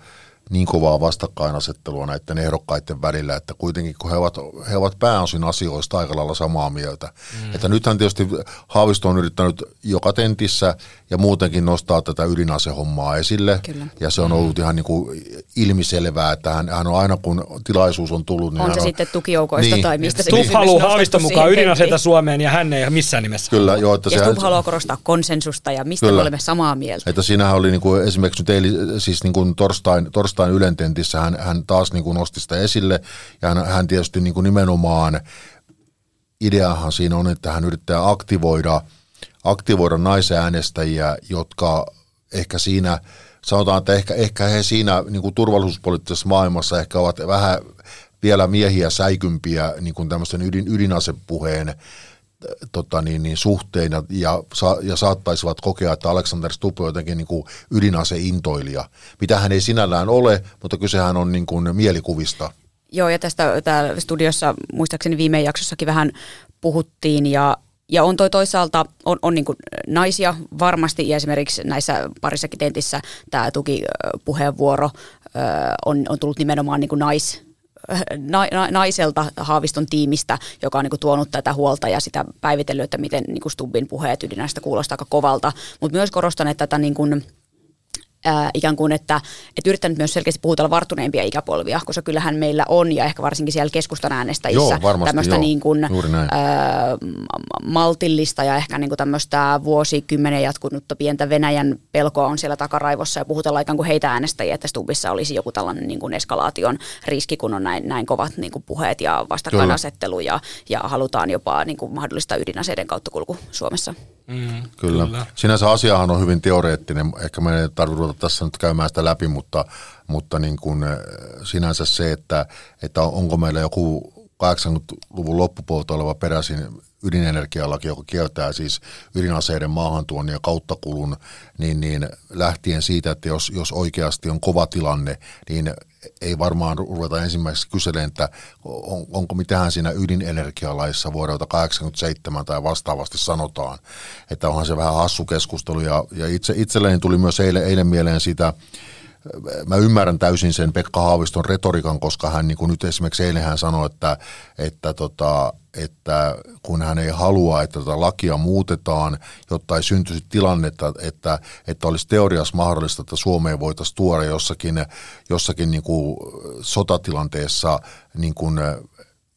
niin kovaa vastakkainasettelua näiden ehdokkaiden välillä, että kuitenkin kun he ovat, he ovat pääosin asioista aika lailla samaa mieltä. Mm. Että nythän tietysti Haavisto on yrittänyt joka tentissä ja muutenkin nostaa tätä ydinasehommaa esille. Kyllä. Ja se on ollut mm. ihan niin kuin ilmiselvää, että hän, hän on aina kun tilaisuus on tullut. Niin on se on, sitten tukijoukoista niin. tai mistä se Stubb haluaa Haaviston mukaan ydinaseita Suomeen ja hän ei missään nimessä. Kyllä, joo, että ja Stubb haluaa korostaa konsensusta ja mistä Kyllä. me olemme samaa mieltä. Että siinähän oli niin kuin esimerkiksi nyt eili, siis niin kuin torstain, torstain jostain ylententissä hän, hän taas niin kuin nosti sitä esille ja hän, hän tietysti niin kuin nimenomaan, ideahan siinä on, että hän yrittää aktivoida, aktivoida naisäänestäjiä, jotka ehkä siinä, sanotaan, että ehkä, ehkä he siinä niin kuin turvallisuuspoliittisessa maailmassa ehkä ovat vähän vielä miehiä säikympiä niin kuin tämmöisen ydin, ydinasepuheen tota niin, niin suhteen ja, ja, sa, ja saattaisivat kokea, että Alexander Stubb on jotenkin niin kuin ydinaseintoilija, mitä hän ei sinällään ole, mutta kysehän on niin kuin mielikuvista. Joo, ja tästä täällä studiossa muistaakseni viime jaksossakin vähän puhuttiin, ja, ja on toi toisaalta, on, on niin kuin naisia varmasti, ja esimerkiksi näissä parissakin tentissä tämä tukipuheenvuoro on, on tullut nimenomaan niin kuin nais, na, na, naiselta Haaviston tiimistä, joka on niin kuin tuonut tätä huolta ja sitä päivitellyt, että miten niin kuin Stubbin puheet ydinäistä kuulostaa aika kovalta. Mutta myös korostaneet tätä niin kuin, ää, ikään kuin, että, että yrittänyt myös selkeästi puhutella varttuneimpia ikäpolvia, koska kyllähän meillä on, ja ehkä varsinkin siellä keskustan äänestäjissä, Joo, tämmöistä joo. niin kuin, ää, maltillista ja ehkä niin kuin tämmöistä vuosikymmenen jatkunutta pientä Venäjän pelkoa on siellä takaraivossa, ja puhutellaan ikään kuin heitä äänestäjiä, että Stubissa olisi joku tällainen niin kuin eskalaation riski, kun on näin, näin kovat niin kuin puheet ja vastakkainasettelu, ja, ja halutaan jopa niin kuin mahdollistaa ydinaseiden kauttakulku Suomessa. Mm, Kyllä. kyllä. Sinänsä asiahan on hyvin teoreettinen. Ehkä me ei tarvitse ruveta tässä nyt käymään sitä läpi, mutta, mutta niin kuin äh, sinänsä se, että, että onko meillä joku 80-luvun loppupuolta oleva peräisin ydinenergialaki, joka kieltää siis ydinaseiden maahantuonnin ja kauttakulun, niin, niin lähtien siitä, että jos, jos oikeasti on kova tilanne, niin ei varmaan ruveta ensimmäiseksi kyselemään, että on, onko mitään siinä ydinenergialaissa vuodelta 87 tai vastaavasti sanotaan. Että onhan se vähän hassu keskustelu ja, ja itse, itselleni tuli myös eilen, eilen mieleen sitä, mä ymmärrän täysin sen Pekka Haaviston retorikan, koska hän niin kuin nyt esimerkiksi eilen hän sanoi, että, että, tota, että kun hän ei halua, että tätä lakia muutetaan, jotta ei syntyisi tilannetta, että, että olisi teoriassa mahdollista, että Suomeen voitaisiin tuoda jossakin, jossakin niin kuin sotatilanteessa niin kuin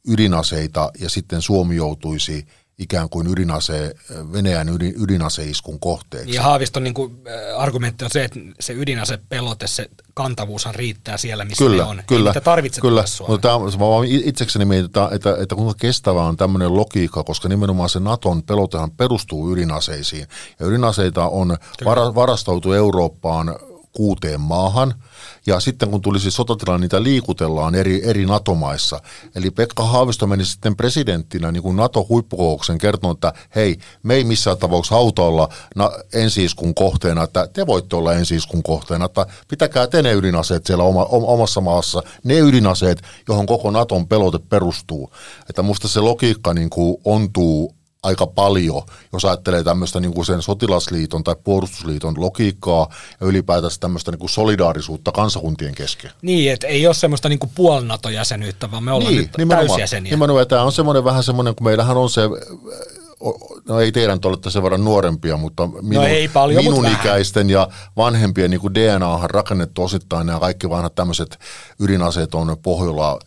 ydinaseita ja sitten Suomi joutuisi ikään kuin ydinase, Venäjän ydin, ydinaseiskun kohteeksi. Ja Haaviston niin kuin, äh, argumentti on se, että se ydinasepelote, se kantavuushan riittää siellä, missä kyllä, ne on. Kyllä, Ei niitä tarvitse kyllä. Mutta tämä, mä vaan itsekseni mietin, että, että, että kuinka kestävä on tämmöinen logiikka, koska nimenomaan se Naton pelotehan perustuu ydinaseisiin. Ja ydinaseita on vara, varastautu Eurooppaan kuuteen maahan, ja sitten kun tulisi sotatila, niitä liikutellaan eri, eri NATO-maissa. Eli Pekka Haavisto meni sitten presidenttinä niin kuin NATO-huippukokouksen kertonut, että hei, me ei missään tapauksessa hauta olla na- ensiiskun kohteena, että te voitte olla ensiiskun kohteena, että pitäkää te ne ydinaseet siellä oma, omassa maassa, ne ydinaseet, johon koko Naton pelote perustuu. Että musta se logiikka niin kuin ontuu aika paljon, jos ajattelee tämmöistä niin kuin sen sotilasliiton tai puolustusliiton logiikkaa ja ylipäätänsä tämmöistä niin kuin solidaarisuutta kansakuntien kesken. Niin, että ei ole semmoista niin kuin puol NATO-jäsenyyttä, vaan me ollaan niin, nyt nimenomaan, täysjäseniä. Nimenomaan, tämä on semmoinen vähän semmoinen, kun meillähän on se, no ei teidän te olette sen verran nuorempia, mutta minun, no ei paljon, minun mutta ikäisten ja vanhempien niin kuin DNAhan rakennettu osittain nämä kaikki vanhat tämmöiset ydinaseet on Pohjola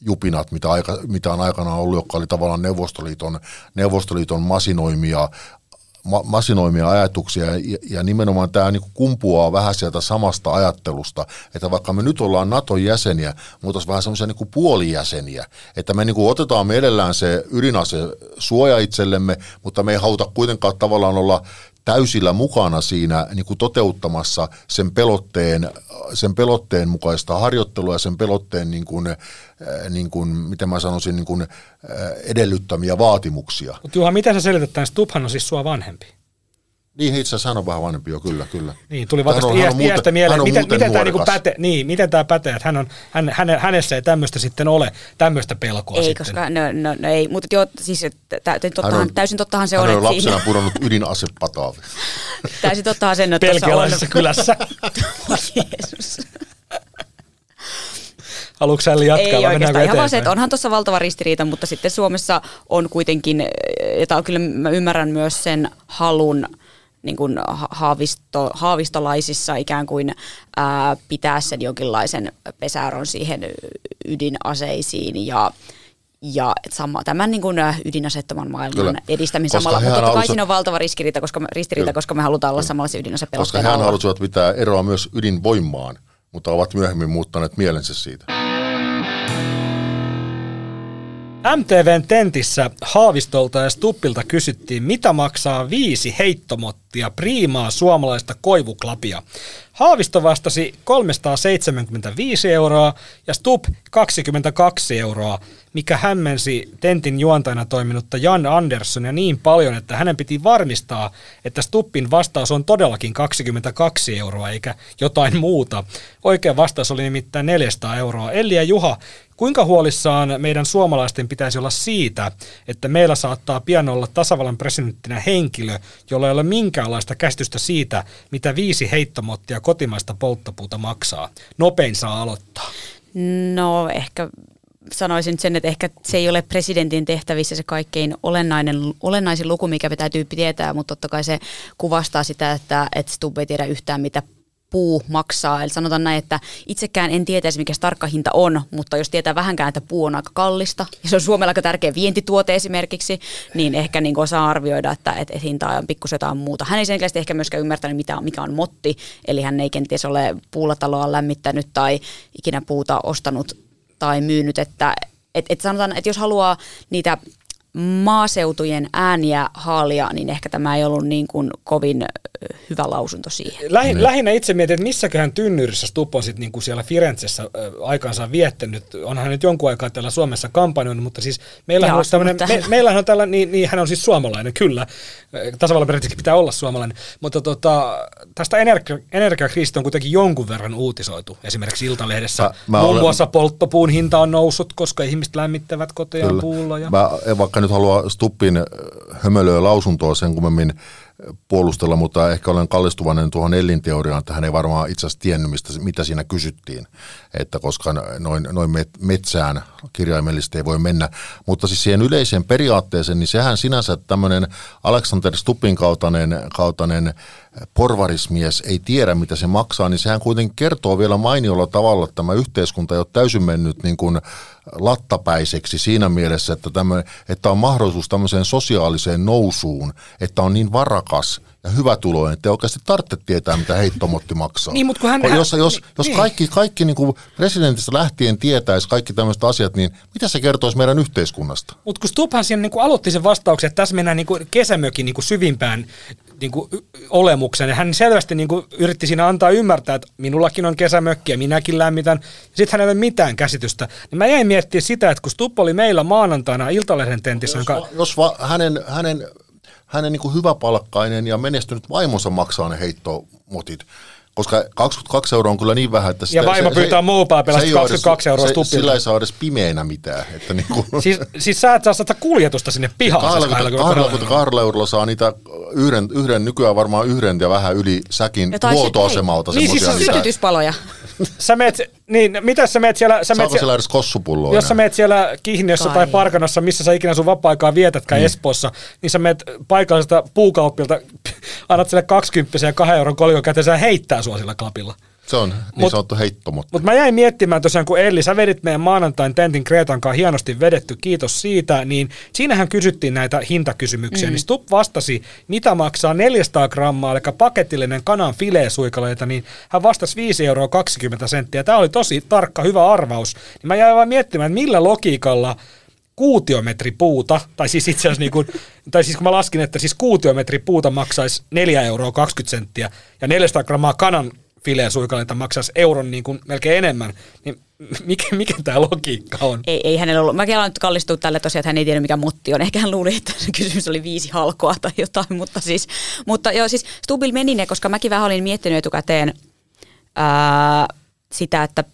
jupinat, mitä, aika, mitä on aikanaan ollut, jotka oli tavallaan Neuvostoliiton, Neuvostoliiton masinoimia, ma, masinoimia ajatuksia. Ja, ja nimenomaan tämä niin kumpuaa vähän sieltä samasta ajattelusta, että vaikka me nyt ollaan Naton jäseniä, mutta vähän semmoisia niin puolijäseniä, että me niin otetaan mielellään se ydinase suoja itsellemme, mutta me ei haluta kuitenkaan tavallaan olla täysillä mukana siinä niin kuin toteuttamassa sen pelotteen, sen pelotteen mukaista harjoittelua ja sen pelotteen, niin kuin, niin kuin, miten mä sanoisin, niin kuin, edellyttämiä vaatimuksia. Mutta Juha, miten sä selität tämän? Stubhan on siis sua vanhempi. Niin, itse asiassa hän on vähän vanhempi jo, kyllä, kyllä. Niin, tuli vaan tästä iästä, iästä mieleen, miten, miten tämä niinku päte, niin, miten tämä pätee, että hän on, hän, häne, hänessä ei tämmöistä sitten ole, tämmöistä pelkoa Ei, sitten. koska, no, no, no ei, mutta joo, siis tä, tottahan, on, täysin tottahan se hän on, on että lapsena siinä, pudonnut ydinasepataavi. täysin tottahan sen, että tuossa on, kylässä. Jeesus. Haluatko sä jatkaa Ei vai oikeastaan, ihan vaan se, että onhan tuossa valtava ristiriita, mutta sitten Suomessa on kuitenkin, ja on kyllä mä ymmärrän myös sen halun niin kuin haavisto, haavistolaisissa ikään kuin ää, pitää sen jonkinlaisen pesäron siihen ydinaseisiin ja ja sama, tämän niin kuin ydinasettoman maailman Kyllä. edistämisen Koska samalla, mutta totta kai siinä on valtava ristiriita, koska, me, ristiriita, Kyllä. koska me halutaan olla samalla se Koska ydinasepelotteen hän alla. halusivat pitää eroa myös ydinvoimaan, mutta ovat myöhemmin muuttaneet mielensä siitä. MTVn tentissä Haavistolta ja Stuppilta kysyttiin, mitä maksaa viisi heittomottia priimaa suomalaista koivuklapia. Haavisto vastasi 375 euroa ja Stupp 22 euroa, mikä hämmensi tentin juontajana toiminutta Jan Anderssonia niin paljon, että hänen piti varmistaa, että Stuppin vastaus on todellakin 22 euroa eikä jotain muuta. Oikea vastaus oli nimittäin 400 euroa. Elli ja Juha, Kuinka huolissaan meidän suomalaisten pitäisi olla siitä, että meillä saattaa pian olla tasavallan presidenttinä henkilö, jolla ei ole minkäänlaista käsitystä siitä, mitä viisi heittomottia kotimaista polttopuuta maksaa? Nopein saa aloittaa. No ehkä sanoisin sen, että ehkä se ei ole presidentin tehtävissä se kaikkein olennainen, olennaisin luku, mikä täytyy tietää, mutta totta kai se kuvastaa sitä, että, että Stubb ei tiedä yhtään, mitä puu maksaa. Eli sanotaan näin, että itsekään en tietäisi, mikä se tarkka hinta on, mutta jos tietää vähänkään, että puu on aika kallista, ja se on Suomella aika tärkeä vientituote esimerkiksi, niin ehkä niin osaa arvioida, että, että, hinta on pikkusen jotain muuta. Hän ei selkeästi ehkä myöskään ymmärtänyt, mitä, mikä on motti, eli hän ei kenties ole puulataloa lämmittänyt tai ikinä puuta ostanut tai myynyt, että et, et sanotaan, että jos haluaa niitä maaseutujen ääniä haalia, niin ehkä tämä ei ollut niin kuin kovin hyvä lausunto siihen. Lähin, mm. Lähinnä itse mietin, että missäköhän tynnyrissä Stubb on sitten niin siellä Firenzessä aikansa viettänyt. Onhan hän nyt jonkun aikaa täällä Suomessa kampanjoinut, mutta siis meillähän on, tämmönen, me, meillähän on tällä, niin, niin, hän on siis suomalainen, kyllä. Tasavallan periaatteessa pitää olla suomalainen. Mutta tota, tästä energia, energiakriisistä on kuitenkin jonkun verran uutisoitu. Esimerkiksi Iltalehdessä. Mä, mä Muun olen... muassa polttopuun hinta on noussut, koska ihmiset lämmittävät koteja puulla. Ja... Mä, vaikka vaikka nyt halua Stuppin äh, hömölöä lausuntoa sen kummemmin äh, puolustella, mutta ehkä olen kallistuvainen tuohon elinteoriaan, että hän ei varmaan itse asiassa tiennyt, mistä, mitä siinä kysyttiin, että koska noin, noin metsään kirjaimellisesti ei voi mennä. Mutta siis siihen yleiseen periaatteeseen, niin sehän sinänsä tämmöinen Alexander Stuppin kautainen, kautainen porvarismies ei tiedä, mitä se maksaa, niin sehän kuitenkin kertoo vielä mainiolla tavalla, että tämä yhteiskunta ei ole täysin mennyt niin kuin lattapäiseksi siinä mielessä, että, tämmöinen, että on mahdollisuus tämmöiseen sosiaaliseen nousuun, että on niin varakas ja hyvä tuloinen, että ei oikeasti tarvitse tietää, mitä heittomotti maksaa. niin, mutta kun hän, jos, jos, niin, jos niin. kaikki, kaikki niin kuin presidentistä lähtien tietäisi kaikki tämmöiset asiat, niin mitä se kertoisi meidän yhteiskunnasta? Mutta kun Stubhan siinä niin kuin aloitti sen vastauksen, että tässä mennään niin kuin kesämökin niin kuin syvimpään niin kuin olemuksen. Ja hän selvästi niin kuin yritti siinä antaa ymmärtää, että minullakin on kesämökki ja minäkin lämmitän. Sitten hänellä ei ole mitään käsitystä. Niin mä jäin miettimään sitä, että kun Stupp oli meillä maanantaina Iltalehden tentissä. Jos, jonka... jos va, hänen, hänen, hänen niin kuin hyväpalkkainen ja menestynyt vaimonsa maksaa ne heittomotit, koska 22 euroa on kyllä niin vähän, että... Sitä, ja vaimo se, pyytää muupaa pelasta 22 euroa se, Sillä ei saa edes pimeänä mitään. Että niin kuin. siis, siis sä et saa sitä kuljetusta sinne pihaan. 22 eurolla saa niitä yhden, yhden, nykyään varmaan yhden ja vähän yli säkin huoltoasemalta. Niin siis sytytyspaloja. Sä meet, niin, mitä sä meet siellä... Sä Saako meet siellä edes kossupulloa? Jos sä meet siellä Kihniössä tai Parkanassa, missä sä ikinä sun vapaa-aikaa vietätkään mm. Espoossa, niin sä meet paikalliselta puukauppilta, annat sille 20 ja 2 euron kolikon käteen, sä heittää sua sillä klapilla. Se on niin sanottu heitto. Mutta mut mä jäin miettimään tosiaan, kun Elli, sä vedit meidän maanantain tentin Kreetan kanssa hienosti vedetty, kiitos siitä, niin siinähän kysyttiin näitä hintakysymyksiä, mm. niin Stup vastasi, mitä maksaa 400 grammaa, eli paketillinen kanan fileesuikaleita, niin hän vastasi 5 euroa 20 senttiä. Tämä oli tosi tarkka, hyvä arvaus. Niin mä jäin vaan miettimään, että millä logiikalla kuutiometri puuta, tai siis itse asiassa niin kuin, tai siis kun mä laskin, että siis kuutiometri puuta maksaisi 4 euroa 20 senttiä ja 400 grammaa kanan fileen suikaleita maksaisi euron niin kuin melkein enemmän, niin mikä, mikä tämä logiikka on? Ei, ei hänellä ollut. Mäkin aloin kallistua tälle tosiaan, että hän ei tiedä mikä mutti on. Ehkä hän luuli, että kysymys oli viisi halkoa tai jotain, mutta siis, mutta joo, siis Stubil meni ne, koska mäkin vähän olin miettinyt etukäteen ää, sitä, että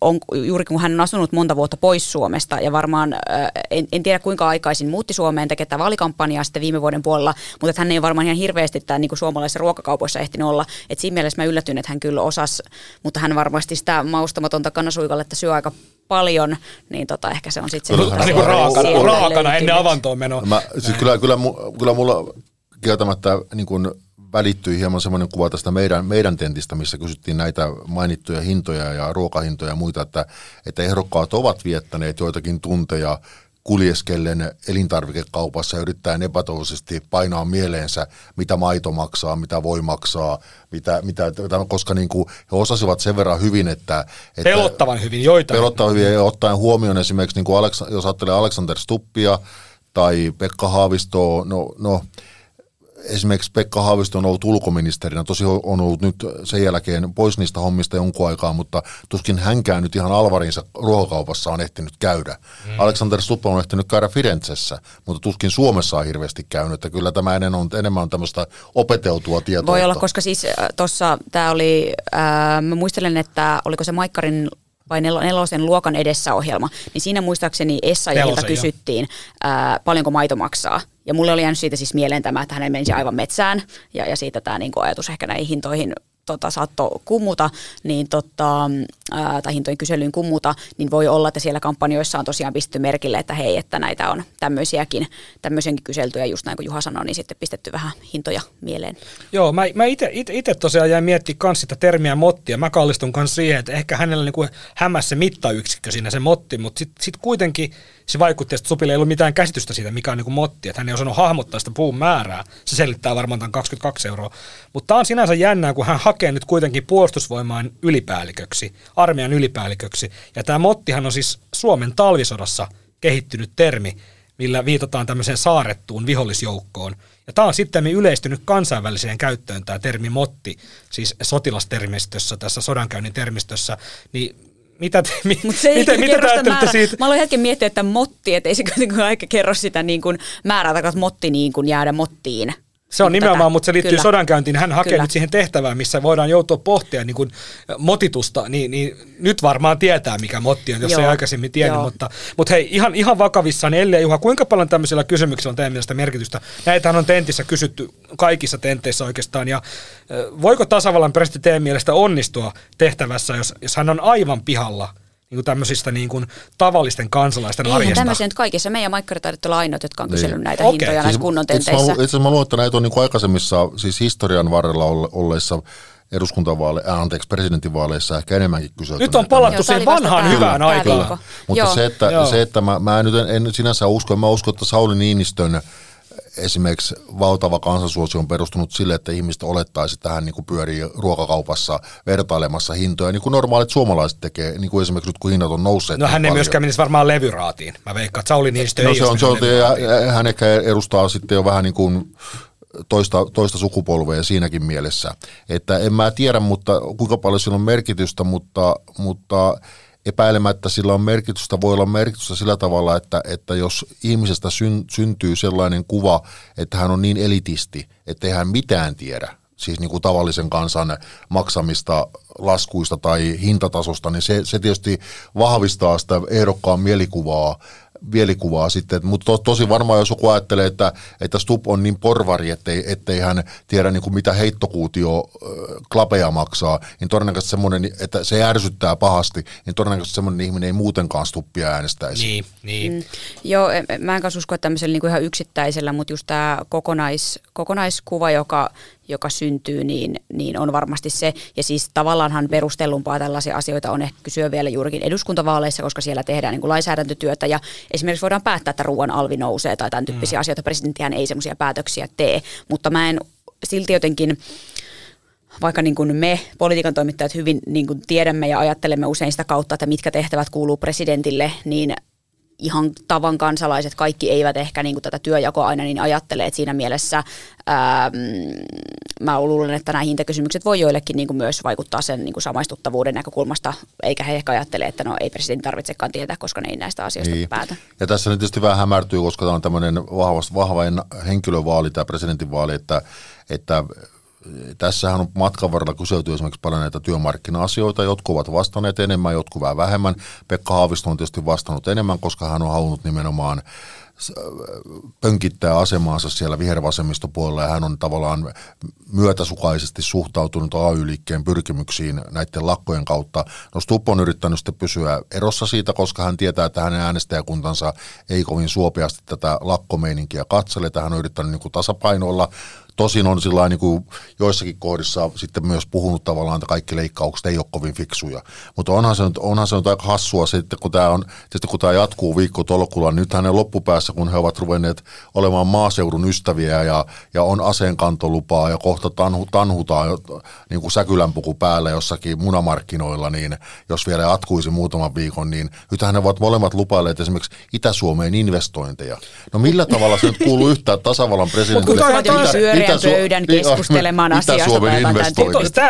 on, juuri kun hän on asunut monta vuotta pois Suomesta ja varmaan, en, en tiedä kuinka aikaisin muutti Suomeen tekemään vaalikampanjaa sitten viime vuoden puolella, mutta että hän ei varmaan ihan hirveästi tämän niin kuin suomalaisissa ruokakaupoissa ehtinyt olla. Et siinä mielessä mä yllätyin, että hän kyllä osasi, mutta hän varmasti sitä maustamatonta kanasuikaletta syö aika paljon, niin tota, ehkä se on sitten se. Niin kuin raakana, raakana ennen avantoon menoa. Mä, siis kyllä, kyllä, kyllä mulla kieltämättä niin kuin välittyi hieman semmoinen kuva tästä meidän, meidän tentistä, missä kysyttiin näitä mainittuja hintoja ja ruokahintoja ja muita, että, että ehdokkaat ovat viettäneet joitakin tunteja kuljeskellen elintarvikekaupassa ja yrittäen epätoivoisesti painaa mieleensä, mitä maito maksaa, mitä voi maksaa, mitä, mitä, koska niin kuin he osasivat sen verran hyvin, että... että pelottavan hyvin joitain. Pelottavan hyvin ja ottaen huomioon esimerkiksi, niin kuin Aleks, jos ajattelee Alexander Stuppia tai Pekka Haavistoa, no, no esimerkiksi Pekka Haavisto on ollut ulkoministerinä, tosi on ollut nyt sen jälkeen pois niistä hommista jonkun aikaa, mutta tuskin hänkään nyt ihan alvarinsa ruokakaupassa on ehtinyt käydä. Mm. Alexander Stubb on ehtinyt käydä Firenzessä, mutta tuskin Suomessa on hirveästi käynyt, että kyllä tämä enemmän on, enemmän on tämmöistä opeteltua tietoa. Voi olla, koska siis äh, tuossa tämä oli, äh, mä muistelen, että oliko se Maikkarin vai nel- nelosen luokan edessä ohjelma, niin siinä muistaakseni Essayahilta kysyttiin, ää, paljonko maito maksaa. Ja mulle oli jäänyt siitä siis mieleen tämä, että hänen menisi aivan metsään, ja, ja siitä tämä niin ajatus ehkä näihin hintoihin tota, saattoi kummuta, niin tota, ää, tai hintojen kyselyyn kummuta, niin voi olla, että siellä kampanjoissa on tosiaan pistetty merkille, että hei, että näitä on tämmöisiäkin, tämmöisiäkin kyselty, ja just näin kuin Juha sanoi, niin sitten pistetty vähän hintoja mieleen. Joo, mä, mä itse tosiaan jäin miettimään kans sitä termiä mottia. Mä kallistun kans siihen, että ehkä hänellä niinku hämäsi se mittayksikkö siinä se motti, mutta sitten sit kuitenkin se vaikutti, että Supille ei ollut mitään käsitystä siitä, mikä on niinku motti, että hän ei osannut hahmottaa sitä puun määrää. Se selittää varmaan tämän 22 euroa. Mutta tämä on sinänsä jännää, kun hän hakee nyt kuitenkin puolustusvoimaan ylipäälliköksi, armeijan ylipäälliköksi. Ja tämä mottihan on siis Suomen talvisodassa kehittynyt termi, millä viitataan tämmöiseen saarettuun vihollisjoukkoon. Ja tämä on sitten yleistynyt kansainväliseen käyttöön, tämä termi motti, siis sotilastermistössä, tässä sodankäynnin termistössä, niin mitä te, mi, Mut se mitä, mitä te ajattelette siitä? Mä aloin hetken miettiä, että motti, että ei se kuitenkaan aika kerro sitä niin kuin määrää, että motti niin kuin jäädä mottiin. Se on nimenomaan, tätä. mutta se liittyy Kyllä. sodankäyntiin. Hän hakee Kyllä. nyt siihen tehtävään, missä voidaan joutua pohtia niin kuin motitusta, niin, niin nyt varmaan tietää, mikä motti on, jos Joo. ei aikaisemmin tiennyt. Mutta, mutta hei, ihan, ihan vakavissaan, Elli ja Juha, kuinka paljon tämmöisillä kysymyksillä on teidän mielestä merkitystä? Näitähän on tentissä kysytty kaikissa tenteissä oikeastaan, ja voiko tasavallan presidentti teidän mielestä onnistua tehtävässä, jos, jos hän on aivan pihalla – niin kuin tämmöisistä niin kuin tavallisten kansalaisten Eihän arjesta. tämmöisiä nyt kaikissa. Meidän maikkaritaidot olla ainoat, jotka on kysellyt niin. näitä okay. hintoja siis näissä kunnon tenteissä. Itse asiassa mä luulen, että näitä on niin kuin aikaisemmissa, siis historian varrella olleissa eduskuntavaale, äh, anteeksi, presidentinvaaleissa ehkä enemmänkin kyselty. Nyt on palattu siihen vanhaan hyvään aikaan. Mutta Joo. se, että, se, että mä, mä nyt en, en sinänsä usko, mä uskon, että Sauli Niinistön esimerkiksi valtava kansansuosio on perustunut sille, että ihmiset olettaisi, että hän niin kuin pyörii ruokakaupassa vertailemassa hintoja, niin kuin normaalit suomalaiset tekee, niin kuin esimerkiksi nyt kun hinnat on nousseet. No hän niin ei myöskään menisi varmaan levyraatiin. Mä veikkaan, että Sauli Niinistö no, ei se on, se on, ja, hän ehkä edustaa sitten jo vähän niin kuin toista, toista sukupolvea siinäkin mielessä. Että en mä tiedä, mutta kuinka paljon sillä on merkitystä, mutta, mutta epäilemättä sillä on merkitystä, voi olla merkitystä sillä tavalla, että, että jos ihmisestä syn, syntyy sellainen kuva, että hän on niin elitisti, ettei hän mitään tiedä, siis niin kuin tavallisen kansan maksamista laskuista tai hintatasosta, niin se, se tietysti vahvistaa sitä ehdokkaan mielikuvaa mielikuvaa sitten, mutta to, tosi varmaan jos joku ajattelee, että, että Stup on niin porvari, ettei, ettei hän tiedä niin kuin mitä heittokuutio klapeja maksaa, niin todennäköisesti semmoinen, että se ärsyttää pahasti, niin todennäköisesti semmoinen ihminen ei muutenkaan Stuppia äänestäisi. Niin, niin. Mm. Joo, mä en kanssa usko, että tämmöisellä niin kuin ihan yksittäisellä, mutta just tämä kokonais, kokonaiskuva, joka joka syntyy, niin, niin on varmasti se. Ja siis tavallaanhan perustellumpaa tällaisia asioita on ehkä kysyä vielä juurikin eduskuntavaaleissa, koska siellä tehdään niin kuin lainsäädäntötyötä ja esimerkiksi voidaan päättää, että ruoan alvi nousee tai tämän tyyppisiä mm. asioita. Presidenttihän ei semmoisia päätöksiä tee, mutta mä en silti jotenkin vaikka niin kuin me politiikan toimittajat hyvin niin kuin tiedämme ja ajattelemme usein sitä kautta, että mitkä tehtävät kuuluu presidentille, niin ihan tavan kansalaiset, kaikki eivät ehkä niin kuin tätä työjakoa aina niin ajattele, että siinä mielessä ää, mä luulen, että nämä hintakysymykset voi joillekin niin kuin myös vaikuttaa sen niin kuin samaistuttavuuden näkökulmasta, eikä he ehkä ajattele, että no ei presidentti tarvitsekaan tietää, koska ne ei näistä asioista niin. päätä. Ja tässä nyt tietysti vähän hämärtyy, koska tämä on tämmöinen vahva, vahva henkilövaali, tämä presidentinvaali, että, että Tässähän on matkan varrella kyselty esimerkiksi paljon näitä työmarkkina-asioita. Jotkut ovat vastanneet enemmän, jotkut vähän vähemmän. Pekka Haavisto on tietysti vastannut enemmän, koska hän on halunnut nimenomaan pönkittää asemaansa siellä vihervasemmistopuolella ja hän on tavallaan myötäsukaisesti suhtautunut AY-liikkeen pyrkimyksiin näiden lakkojen kautta. No Stupp on yrittänyt sitten pysyä erossa siitä, koska hän tietää, että hänen äänestäjäkuntansa ei kovin suopeasti tätä lakkomeininkiä katsele, että hän on yrittänyt niin tasapainoilla Tosin on sillä niin kuin joissakin kohdissa sitten myös puhunut tavallaan, että kaikki leikkaukset ei ole kovin fiksuja. Mutta onhan se nyt, onhan se nyt aika hassua sitten, kun tämä, on, sitten kun tämä jatkuu viikko tolkulla. Nyt hänen loppupäässä, kun he ovat ruvenneet olemaan maaseudun ystäviä ja, ja on aseenkantolupaa ja kohta tanhu, tanhutaan niin kuin säkylänpuku päällä jossakin munamarkkinoilla, niin jos vielä jatkuisi muutaman viikon, niin nythän ne ovat molemmat lupailleet esimerkiksi Itä-Suomeen investointeja. No millä tavalla se nyt kuuluu yhtään tasavallan presidentille? Pyöreän pöydän niin, keskustelemaan asiasta.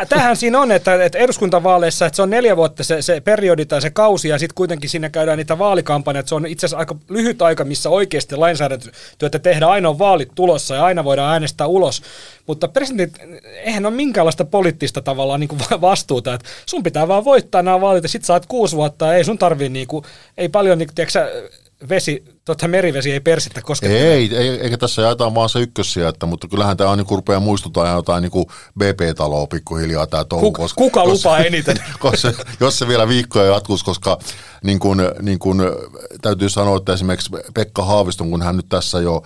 Tähän siinä on, että, että eduskuntavaaleissa että se on neljä vuotta se, se periodi tai se kausi, ja sitten kuitenkin siinä käydään niitä vaalikampanjat. Se on itse asiassa aika lyhyt aika, missä oikeasti lainsäädäntötyötä tehdään. Aina on vaalit tulossa ja aina voidaan äänestää ulos. Mutta presidentit, eihän ole minkäänlaista poliittista tavallaan niin kuin vastuuta. Että sun pitää vaan voittaa nämä vaalit ja sit saat kuusi vuotta. Ei sun tarvii, niin kuin, ei paljon, niin, tiedätkö, vesi, tota merivesi ei persittä koska Ei, ei, eikä tässä jaetaan vaan se ykkössijaetta, mutta kyllähän tämä on niin rupeaa muistuttaa jotain niin BP-taloa pikkuhiljaa tämä touhu. Kuka, kuka lupaa eniten? Jos se, jos se vielä viikkoja jatkuisi, koska niin kuin, niin kuin, täytyy sanoa, että esimerkiksi Pekka Haaviston, kun hän nyt tässä jo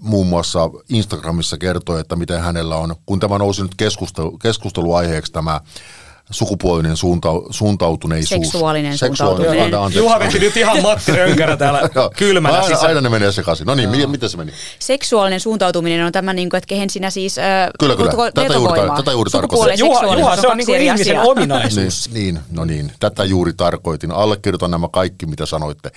muun muassa Instagramissa kertoi, että miten hänellä on, kun tämä nousi nyt keskustelu, keskusteluaiheeksi tämä sukupuolinen suunta, suuntautuneisuus. Seksuaalinen, suuntautuminen. Anteeksi. Juha veti nyt ihan Matti Rönkärä täällä kylmänä aina, aina ne menee sekaisin. No niin, miten, miten se meni? Seksuaalinen suuntautuminen on tämä, niin kuin, että kehen sinä siis äh, Kyllä, kyllä. Tätä juuri, tätä juuri tarkoitin. Juha, Juha, se on niin kuin ihmisen asia. ominaisuus. niin, niin, no niin, tätä juuri tarkoitin. Allekirjoitan nämä kaikki, mitä sanoitte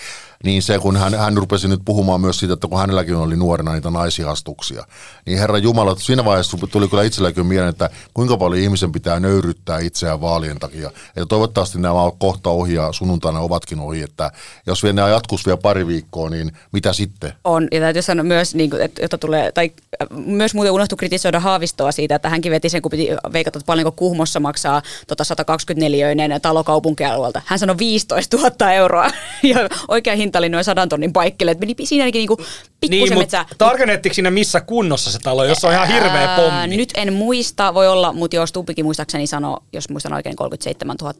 niin se kun hän, hän rupesi nyt puhumaan myös siitä, että kun hänelläkin oli nuorena niitä naisihastuksia, niin Herra Jumala, siinä vaiheessa tuli kyllä itselläkin mieleen, että kuinka paljon ihmisen pitää nöyryttää itseään vaalien takia. Että toivottavasti nämä ovat kohta ohi ja sunnuntaina ovatkin ohi, että jos vielä nämä jatkuisi vielä pari viikkoa, niin mitä sitten? On, ja täytyy sanoa myös, niin kuin, että, että tulee, tai äh, myös muuten unohtu kritisoida Haavistoa siitä, että hänkin veti sen, kun piti veikata, että paljonko Kuhmossa maksaa tota 124 talo kaupunkialueelta. Hän sanoi 15 000 euroa, ja oikea hinta oli noin sadan tonnin paikkelle, että meni siinäkin niinku pikkusen niin, metsää. Tarkennettiinko siinä missä kunnossa se talo, jos on ihan hirveä pommi? Nyt en muista, voi olla, mutta jos Stubbikin muistaakseni sanoi, jos muistan oikein 37 000.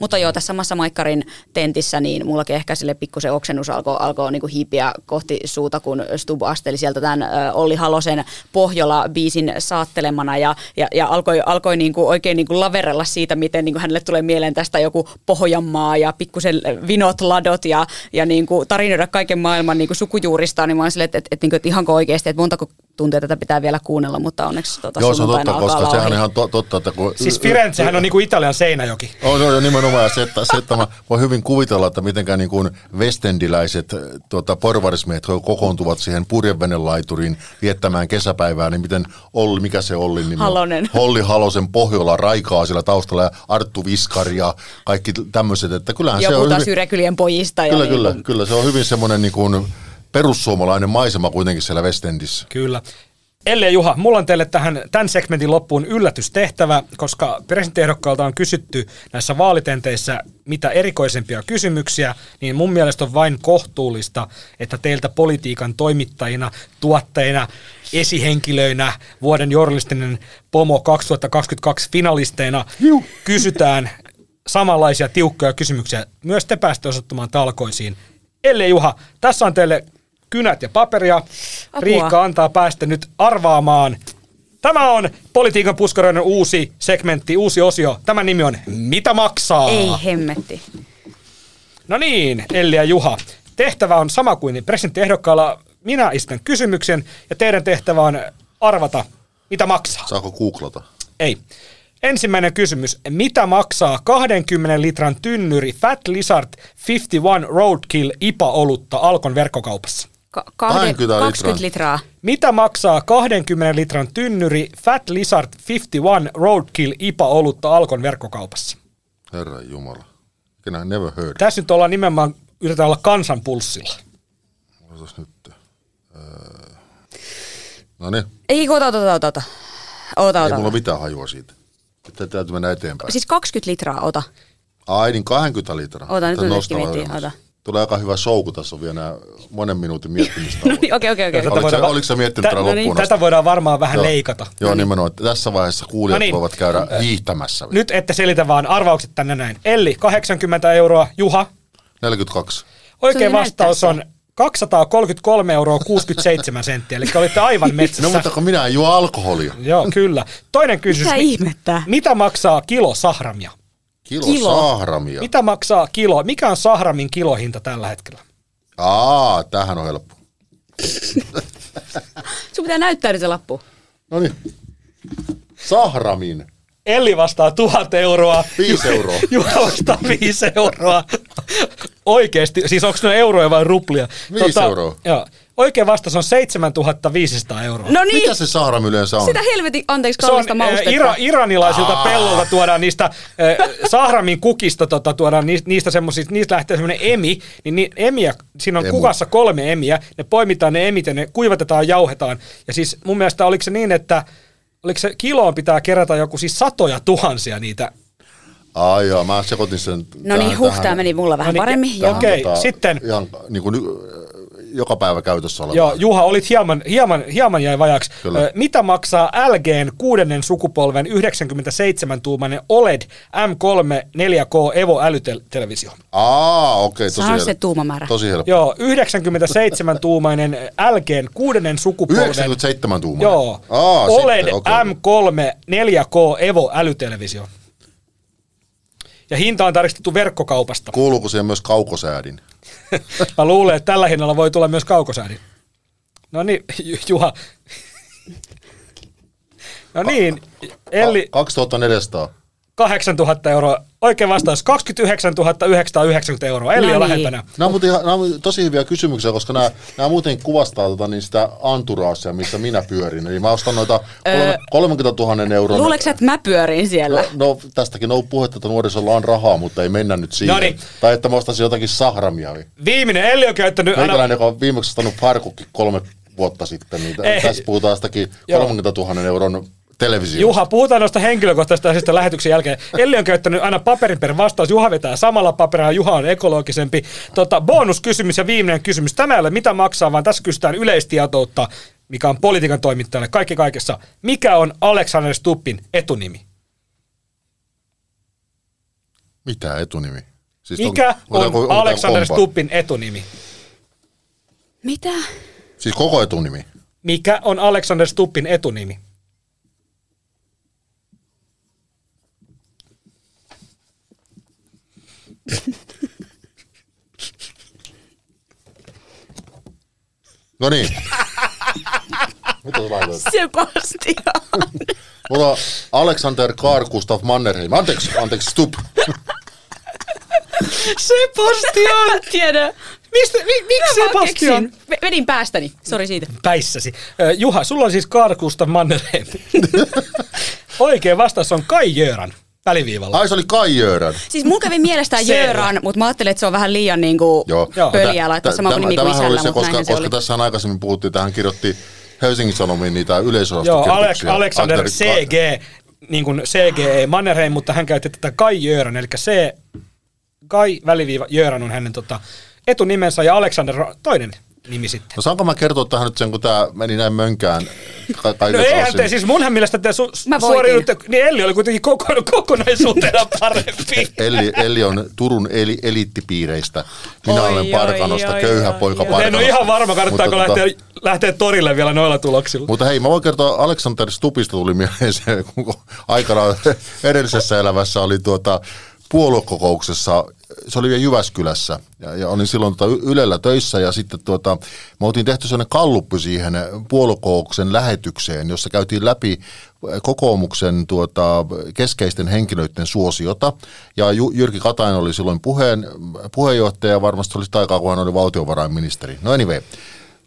Mutta joo, tässä samassa Maikkarin tentissä, niin mullakin ehkä sille pikkusen oksennus alkoi alko niinku hiipiä kohti suuta, kun Stub asteli sieltä tämän Olli Halosen Pohjola-biisin saattelemana ja, ja, ja alkoi, alkoi niinku oikein niinku laverella siitä, miten niinku hänelle tulee mieleen tästä joku Pohjanmaa ja pikkusen vinot ladot ja, ja niinku tarinoida kaiken maailman niinku sukujuurista, niin mä olin että, että, että, että, että ihanko oikeasti, että montako tuntia tätä pitää vielä kuunnella, mutta onneksi tota Joo, se on totta, koska sehän on ihan to, totta. Että kun, siis Firenzehän on niin kuin Italian Seinäjoki. On, on nimenomaan se, että, se, että mä voin hyvin kuvitella, että mitenkään niin kuin westendiläiset tuota, porvarismiehet kokoontuvat siihen purjevenelaituriin viettämään kesäpäivää, niin miten Olli, mikä se Olli nimi Halonen. Olli Halosen Pohjola raikaa siellä taustalla ja Arttu Viskari ja kaikki tämmöiset, että kyllähän Joku se on... Joku Syrekylien pojista. Kyllä, ja kyllä, niin kyllä, se on hyvin semmoinen niin kuin, perussuomalainen maisema kuitenkin siellä Westendissä. Kyllä. Elle Juha, mulla on teille tähän, tämän segmentin loppuun yllätystehtävä, koska presidenttiehdokkailta on kysytty näissä vaalitenteissä mitä erikoisempia kysymyksiä, niin mun mielestä on vain kohtuullista, että teiltä politiikan toimittajina, tuotteina, esihenkilöinä, vuoden journalistinen pomo 2022 finalisteina Juh. kysytään samanlaisia tiukkoja kysymyksiä. Myös te pääsette osoittamaan talkoisiin. Elle Juha, tässä on teille kynät ja paperia. Apua. Riikka antaa päästä nyt arvaamaan. Tämä on Politiikan puskaroiden uusi segmentti, uusi osio. Tämän nimi on Mitä maksaa? Ei hemmetti. No niin, Elli ja Juha. Tehtävä on sama kuin presidenttiehdokkaalla. Minä istän kysymyksen ja teidän tehtävä on arvata, mitä maksaa. Saako googlata? Ei. Ensimmäinen kysymys. Mitä maksaa 20 litran tynnyri Fat Lizard 51 Roadkill IPA-olutta Alkon verkkokaupassa? Ka- kahden, 20 litraa. Mitä maksaa 20 litran tynnyri Fat Lizard 51 Roadkill IPA-olutta Alkon verkkokaupassa? Herra Jumala. Can I never heard. Tässä nyt ollaan nimenomaan, yritetään olla kansanpulssilla. Otas nyt. Öö. No niin. Ei, ota, ota, ota, ota. ota, ota. Ei mulla mitään hajua siitä. Sitten täytyy mennä eteenpäin. Siis 20 litraa, ota. Ai niin, 20 litraa. Ota, nyt miettii, ota. Tulee aika hyvä show, kun tässä on vielä nämä monen minuutin miettimistä. no niin, okei, okei, okei. Oliko, oliko sä miettinyt tätä no niin, Tätä voidaan varmaan vähän Joo. leikata. Joo, no niin. nimenomaan. Että tässä vaiheessa kuulijat no niin. voivat käydä hiihtämässä. Nyt ette selitä vaan arvaukset tänne näin. Elli, 80 euroa. Juha? 42. Oikein vastaus on 233 euroa 67 senttiä, eli olitte aivan metsässä. No mutta kun minä en juo alkoholia. Joo, kyllä. Toinen kysymys. Mitä ihmettä? Mitä maksaa kilo sahramia? Kilo, kilo sahramia? Mitä maksaa kilo? Mikä on sahramin kilohinta tällä hetkellä? Aa, tähän on helppo. Sun pitää näyttää se lappu. No niin. Sahramin. Elli vastaa tuhat euroa. Viisi euroa. Juha vastaa viisi euroa. Oikeesti, siis onko ne euroja vai ruplia? Viisi tota, euroa. Joo. Oikea vastaus on 7500 euroa. No niin. Mitä se sahram yleensä on? Sitä helvetin, anteeksi, kallista se on, maustetta. Ira, iranilaisilta Aa. pellolta tuodaan niistä, äh, sahramin kukista tota, tuodaan niistä, niistä semmoisista, niistä lähtee semmoinen emi, niin ni, emiä, siinä on Emu. kukassa kolme emiä, ne poimitaan ne emit ja ne kuivatetaan, jauhetaan. Ja siis mun mielestä oliko se niin, että oliko se kiloon pitää kerätä joku siis satoja tuhansia niitä Ai joo, mä sekoitin sen No niin, huh, tähän- tämä meni mulla vähän No niin, paremmin. tähän- Joo. Okei, sitten- Ihan niin kuin, joka päivä käytössä oleva. Joo, Juha, olit hieman, hieman, hieman jäi vajaksi. Kyllä. Mitä maksaa LGn kuudennen sukupolven 97-tuumainen OLED M3 4K Evo älytelevisio? Aa, okei, tosi Sano helppo. se tuumamäärä. Tosi helppo. Joo, 97-tuumainen LGn kuudennen sukupolven 97 tuumaa. Joo, Aa, OLED sitten, okei. M3 4K Evo älytelevisio. Ja hinta on tarkistettu verkkokaupasta. Kuuluuko siihen myös kaukosäädin? Mä luulen, että tällä hinnalla voi tulla myös kaukosäädin. No niin, Ju- Juha. No niin, Elli 2400. 8000 euroa. Oikein vastaus 29 990 euroa. Elli No on niin. lähempänä. Nämä on, muuten ihan, nämä on tosi hyviä kysymyksiä, koska nämä, nämä muuten kuvastaa tota, niin sitä anturaasia, missä minä pyörin. Eli mä ostan noita kolme, 30 000 euron... Luuleeko että mä pyörin siellä? No, no tästäkin on puhetta, että nuorisolla on rahaa, mutta ei mennä nyt siihen. Noniin. Tai että mä ostaisin jotakin sahramia. Viimeinen Elli on käyttänyt aina... Meikäläinen, joka on viimeksi ostanut farkukki kolme vuotta sitten, niin Ei. tässä puhutaan jostakin Joo. 30 000 euron televisio. Juha, puhutaan noista henkilökohtaisista asioista lähetyksen jälkeen. Elli on käyttänyt aina paperin per vastaus. Juha vetää samalla paperilla, Juha on ekologisempi. Tota, bonuskysymys ja viimeinen kysymys. Tämä ei ole mitä maksaa, vaan tässä kysytään yleistietoutta, mikä on politiikan toimittajalle. Kaikki kaikessa. Mikä on Alexander Stuppin etunimi? Mitä etunimi? Siis Mikä on onko- onko Alexander kompa? Stuppin etunimi? Mitä? Siis koko etunimi? Mikä on Alexander Stuppin etunimi? No niin. Mitä sä laitoit? Sebastian. Mulla on Alexander Karl Gustav Mannerheim. Anteeksi, anteeksi, Stup. Sebastian! Tiedä. Mistä, mi, miksi Mä vaan Sebastian? keksin. Ve- Vedin päästäni. Sori siitä. Päissäsi. Ö, Juha, sulla on siis Carl Gustav Mannerheim. Oikein vastaus on Kai Jöran väliviivalla. Ai se oli Kai Jöran. Siis mun kävi mielestä Jöran, mutta mä ajattelin, että se on vähän liian niinku Joo. Joo. pöliä laittaa sama kuin niinku oli isällä, se, mutta koska, se koska tässä aikaisemmin puhuttiin, tähän kirjoitti Helsingin Sanomiin niitä Joo, Alex, yleisönostukirjoituksia. Alexander Alter- CG, niin kuin CG Mannerheim, mutta hän käytti tätä Kai Jöran, eli C, Kai väliviiva Jöran on hänen tota, etunimensä ja Alexander toinen nimi sitten. No saanko mä kertoa tähän nyt sen, kun tämä meni näin mönkään ka- No eihän te, siis munhan mielestä te su- suoriudutte, niin Elli oli kuitenkin koko, kokonaisuutena parempi. Elli, Elli on Turun eli, eliittipiireistä. Minä Oi, olen Parkanosta, oi, köyhä oi, poika oi. Mutta en Parkanosta. ole ihan varma, kannattaako Mutta tota- lähteä, lähteä torille vielä noilla tuloksilla. Mutta hei, mä voin kertoa, Alexander Stupista tuli mieleen se, kun aikanaan edellisessä elämässä oli tuota puoluekokouksessa, se oli vielä Jyväskylässä, ja, ja olin silloin tuota Ylellä töissä, ja sitten tuota, me oltiin tehty sellainen kalluppi siihen puoluekokouksen lähetykseen, jossa käytiin läpi kokoomuksen tuota, keskeisten henkilöiden suosiota, ja Jyrki Katainen oli silloin puheen, puheenjohtaja, ja varmasti oli sitä aikaa, kun hän oli valtiovarainministeri. No anyway,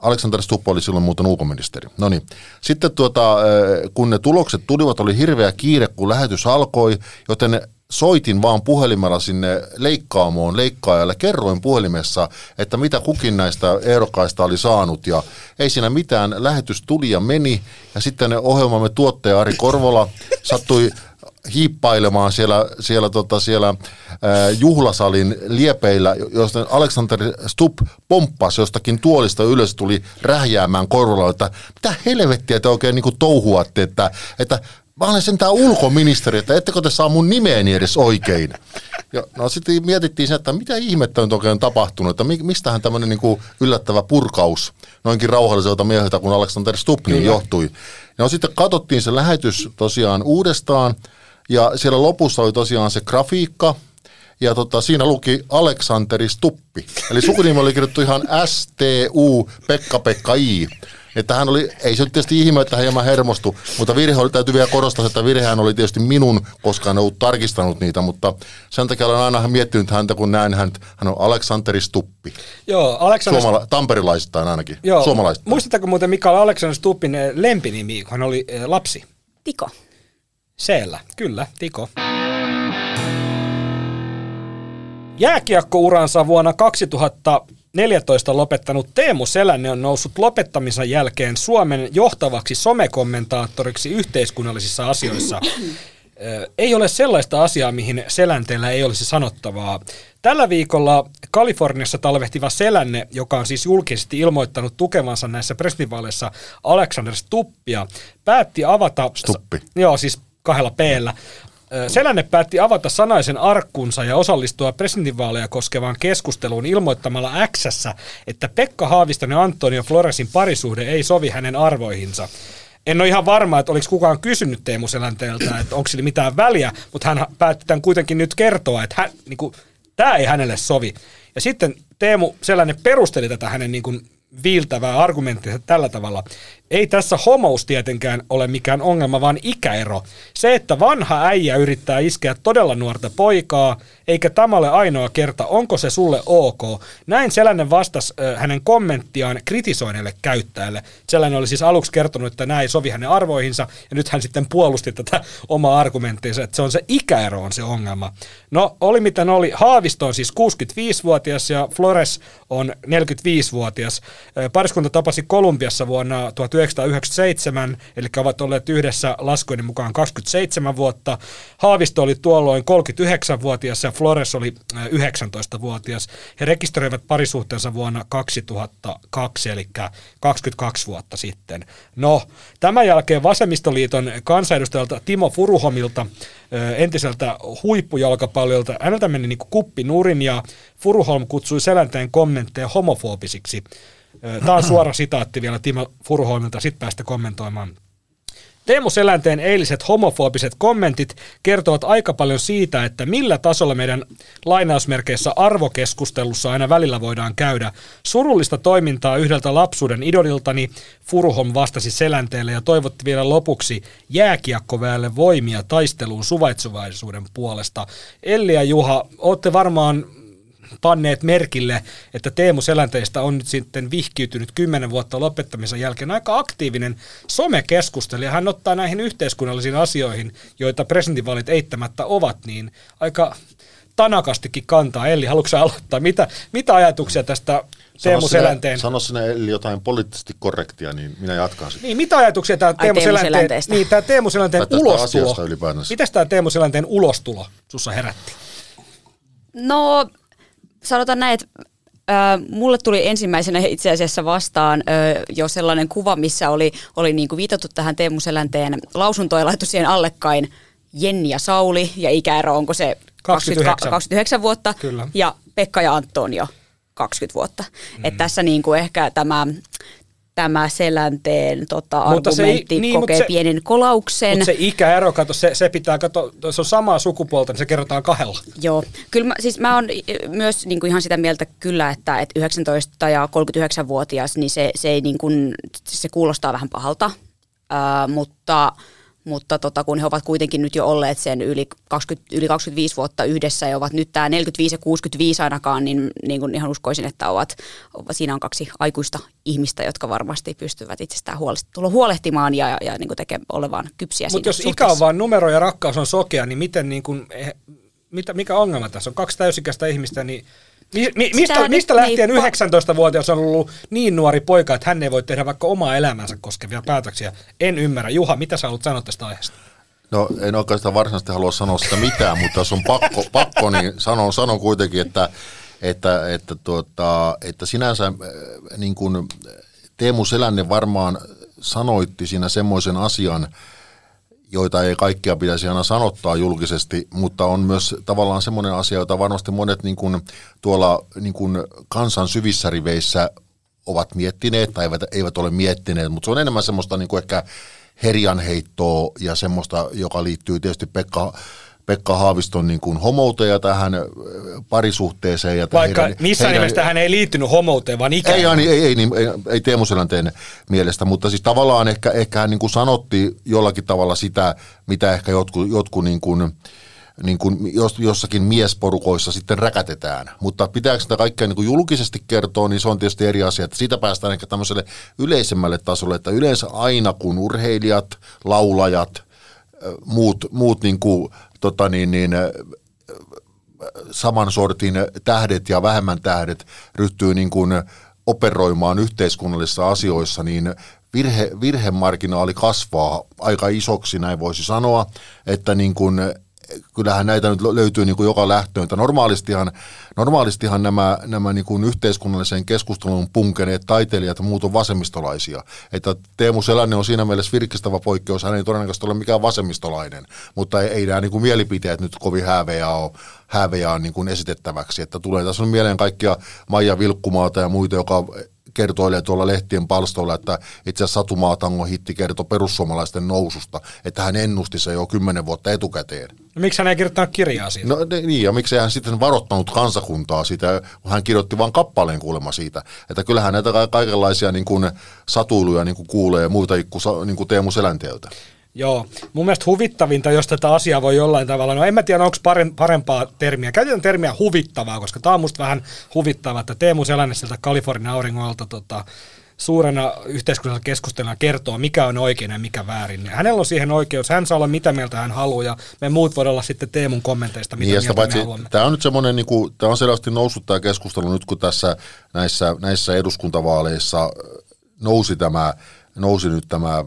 Alexander Stubb oli silloin muuten ulkoministeri. No niin. Sitten tuota, eh, kun ne tulokset tulivat, oli hirveä kiire, kun lähetys alkoi, joten soitin vaan puhelimella sinne leikkaamoon leikkaajalle. Kerroin puhelimessa, että mitä kukin näistä ehdokkaista oli saanut ja ei siinä mitään. Lähetys tuli ja meni ja sitten ohjelmamme tuottaja Ari Korvola sattui hiippailemaan siellä, siellä, tota, siellä ää, juhlasalin liepeillä, josta Alexander Stubb pomppasi jostakin tuolista ylös, tuli rähjäämään korvalla, että mitä helvettiä te oikein niin touhuatte, että, että mä olen sentään ulkoministeri, että ettekö te saa mun nimeeni edes oikein. Ja, no sitten mietittiin se, että mitä ihmettä nyt oikein on tapahtunut, että mi- mistähän tämmöinen niin yllättävä purkaus noinkin rauhalliselta mieheltä kuin Alexander Stubb niin johtui. No sitten katsottiin se lähetys tosiaan uudestaan, ja siellä lopussa oli tosiaan se grafiikka, ja tota, siinä luki Aleksanteri Stuppi. Eli sukunimi oli kirjoittu ihan S-T-U Pekka Pekka I. Että hän oli, ei se nyt tietysti ihme, että hän hieman hermostui, mutta virhe oli, täytyy vielä korostaa, että virhehän oli tietysti minun, koska en ollut tarkistanut niitä, mutta sen takia olen aina miettinyt häntä, kun näen häntä, hän on Aleksanteri Stuppi. Joo, Alexander Suomala- tamperilaisittain ainakin, Joo. suomalaisittain. Muistatteko muuten, mikä oli Alexander Stubbin eh, lempinimi, kun hän oli eh, lapsi? Tiko. Seellä, kyllä, Tiko. Jääkiekkouransa vuonna 2014 lopettanut Teemu Selänne on noussut lopettamisen jälkeen Suomen johtavaksi somekommentaattoriksi yhteiskunnallisissa asioissa. ei ole sellaista asiaa, mihin selänteellä ei olisi sanottavaa. Tällä viikolla Kaliforniassa talvehtiva selänne, joka on siis julkisesti ilmoittanut tukevansa näissä presidentinvaaleissa Alexander Stuppia, päätti avata... Stuppi. Joo, siis kahdella p Selänne päätti avata sanaisen arkkunsa ja osallistua presidentinvaaleja koskevaan keskusteluun ilmoittamalla x että Pekka Haaviston ja Antonio Floresin parisuhde ei sovi hänen arvoihinsa. En ole ihan varma, että oliko kukaan kysynyt Teemu Selänteeltä, että onko sillä mitään väliä, mutta hän päätti tämän kuitenkin nyt kertoa, että hän, niin kuin, tämä ei hänelle sovi. Ja sitten Teemu Selänne perusteli tätä hänen niin kuin, viiltävää argumenttia tällä tavalla. Ei tässä homous tietenkään ole mikään ongelma, vaan ikäero. Se, että vanha äijä yrittää iskeä todella nuorta poikaa, eikä tämä ole ainoa kerta, onko se sulle ok. Näin Selänen vastasi hänen kommenttiaan kritisoineelle käyttäjälle. Selänen oli siis aluksi kertonut, että näin ei sovi hänen arvoihinsa, ja nyt hän sitten puolusti tätä omaa argumenttiinsa, että se on se ikäero on se ongelma. No, oli miten oli. Haavisto on siis 65-vuotias ja Flores on 45-vuotias. Pariskunta tapasi Kolumbiassa vuonna 1997, eli ovat olleet yhdessä laskujen mukaan 27 vuotta. Haavisto oli tuolloin 39-vuotias ja Flores oli 19-vuotias. He rekisteröivät parisuhteensa vuonna 2002, eli 22 vuotta sitten. No, tämän jälkeen Vasemmistoliiton kansanedustajalta Timo Furuhomilta, entiseltä huippujalkapalliolta, häneltä meni niin kuppi nurin ja Furuholm kutsui Selänteen kommentteja homofobisiksi. Tämä on suora sitaatti vielä Timo Furuholmilta, sitten päästä kommentoimaan. Teemu Selänteen eiliset homofobiset kommentit kertovat aika paljon siitä, että millä tasolla meidän lainausmerkeissä arvokeskustelussa aina välillä voidaan käydä. Surullista toimintaa yhdeltä lapsuuden idoliltani Furuhom vastasi Selänteelle ja toivotti vielä lopuksi jääkiekkoväelle voimia taisteluun suvaitsuvaisuuden puolesta. Elli ja Juha, olette varmaan panneet merkille, että Teemu Selänteistä on nyt sitten vihkiytynyt kymmenen vuotta lopettamisen jälkeen aika aktiivinen somekeskustelija. Hän ottaa näihin yhteiskunnallisiin asioihin, joita presidentinvaalit eittämättä ovat, niin aika tanakastikin kantaa. Eli haluatko aloittaa? Mitä, mitä ajatuksia tästä Teemu sano Selänteen. Sano sinä Elli jotain poliittisesti korrektia, niin minä jatkan sitä. Niin, mitä ajatuksia tämä Teemu, Teemu Selänteen, niin, tämä Teemu Selänteen ulostulo. Mitä tämä Teemu Selänteen ulostulo sussa herätti? No sanotaan näin, että mulle tuli ensimmäisenä itse asiassa vastaan jo sellainen kuva, missä oli, oli niinku viitattu tähän Teemu Selänteen lausuntoon ja laitettu siihen allekkain Jenni ja Sauli ja ikäero onko se 29, 20, 29 vuotta Kyllä. ja Pekka ja Antonio 20 vuotta. Mm. Et tässä niinku ehkä tämä tämä selänteen tota, argumentti se, niin, kokee se, pienen kolauksen. Mutta se ikäero, kato, se, se pitää, kato, se on samaa sukupuolta, niin se kerrotaan kahdella. Joo, kyllä mä, siis mä oon myös niin kuin ihan sitä mieltä kyllä, että, että 19 ja 39-vuotias, niin se, se, ei niin kuin, se kuulostaa vähän pahalta, uh, mutta mutta tota, kun he ovat kuitenkin nyt jo olleet sen yli, 20, yli 25 vuotta yhdessä ja ovat nyt tämä 45 ja 65 ainakaan, niin, niin kuin ihan uskoisin, että ovat, siinä on kaksi aikuista ihmistä, jotka varmasti pystyvät itsestään huolehtimaan ja, ja, ja niin kuin tekee olevan kypsiä Mutta jos suhteessa. ikä on vain numero ja rakkaus on sokea, niin miten niin kuin, mitä, mikä ongelma tässä on? Kaksi täysikäistä ihmistä, niin Mi, mi, mistä, mistä lähtien 19-vuotias on ollut niin nuori poika, että hän ei voi tehdä vaikka omaa elämänsä koskevia päätöksiä? En ymmärrä. Juha, mitä sä haluat sanoa tästä aiheesta? No en oikeastaan varsinaisesti halua sanoa sitä mitään, mutta jos on pakko, pakko niin sanon, sanon kuitenkin, että, että, että, tuota, että sinänsä äh, niin kuin Teemu Selänne varmaan sanoitti siinä semmoisen asian, joita ei kaikkia pitäisi aina sanottaa julkisesti, mutta on myös tavallaan semmoinen asia, jota varmasti monet niin kuin, tuolla niin kuin kansan syvissä riveissä ovat miettineet tai eivät, eivät ole miettineet, mutta se on enemmän semmoista niin kuin ehkä herjanheittoa ja semmoista, joka liittyy tietysti Pekka Pekka Haaviston niin kuin homouteen tähän parisuhteeseen. Ja Vaikka heidän, missään heidän, nimessä hän ei liittynyt homouteen, vaan ikään. Ei, ei, ei, ei, niin, ei, ei Teemu Selänteen mielestä, mutta siis tavallaan ehkä, ehkä hän niin kuin sanotti jollakin tavalla sitä, mitä ehkä jotkut, jotkut niin kuin, niin kuin jossakin miesporukoissa sitten räkätetään. Mutta pitääkö sitä kaikkea niin kuin julkisesti kertoa, niin se on tietysti eri asia. Että siitä päästään ehkä tämmöiselle yleisemmälle tasolle, että yleensä aina kun urheilijat, laulajat, muut, muut niin kuin tota niin, niin, saman sortin tähdet ja vähemmän tähdet ryhtyy niin kuin operoimaan yhteiskunnallisissa asioissa, niin virhe, virhemarginaali kasvaa aika isoksi, näin voisi sanoa, että niin kuin, kyllähän näitä nyt löytyy niin kuin joka lähtöön. Normaalistihan, normaalistihan nämä, nämä niin kuin yhteiskunnalliseen keskusteluun punkeneet taiteilijat ja muut on vasemmistolaisia. Että Teemu Selänne on siinä mielessä virkistävä poikkeus, hän ei todennäköisesti ole mikään vasemmistolainen, mutta ei, ei nämä niin kuin mielipiteet nyt kovin häävejä ole, häävejä niin kuin esitettäväksi. Että tulee tässä on mieleen kaikkia Maija Vilkkumaata ja muita, joka kertoilee tuolla lehtien palstoilla, että itse asiassa Satu Maatangon hitti kertoi perussuomalaisten noususta, että hän ennusti se jo kymmenen vuotta etukäteen. No, miksi hän ei kirjoittanut kirjaa siitä? No niin, ja miksi hän sitten varoittanut kansakuntaa siitä, kun hän kirjoitti vain kappaleen kuulemma siitä. Että kyllähän näitä kaikenlaisia niin kuin, satuiluja niin kuin kuulee muita niin kuin Teemu Selänteeltä. Joo, mun mielestä huvittavinta, jos tätä asiaa voi jollain tavalla, no en mä tiedä onko parempaa termiä, käytetään termiä huvittavaa, koska tämä on musta vähän huvittavaa, että Teemu Selänne sieltä Kalifornian auringolta tota, suurena yhteiskunnallisena keskusteluna kertoo, mikä on oikein ja mikä väärin. Ja hänellä on siihen oikeus, hän saa olla mitä mieltä hän haluaa, ja me muut voidaan olla sitten Teemun kommenteista, mitä niin, mieltä paitsi, me haluamme. Tämä on nyt semmoinen, niin kuin, tämä on selvästi noussut tämä keskustelu nyt, kun tässä näissä, näissä eduskuntavaaleissa nousi tämä nousi nyt tämä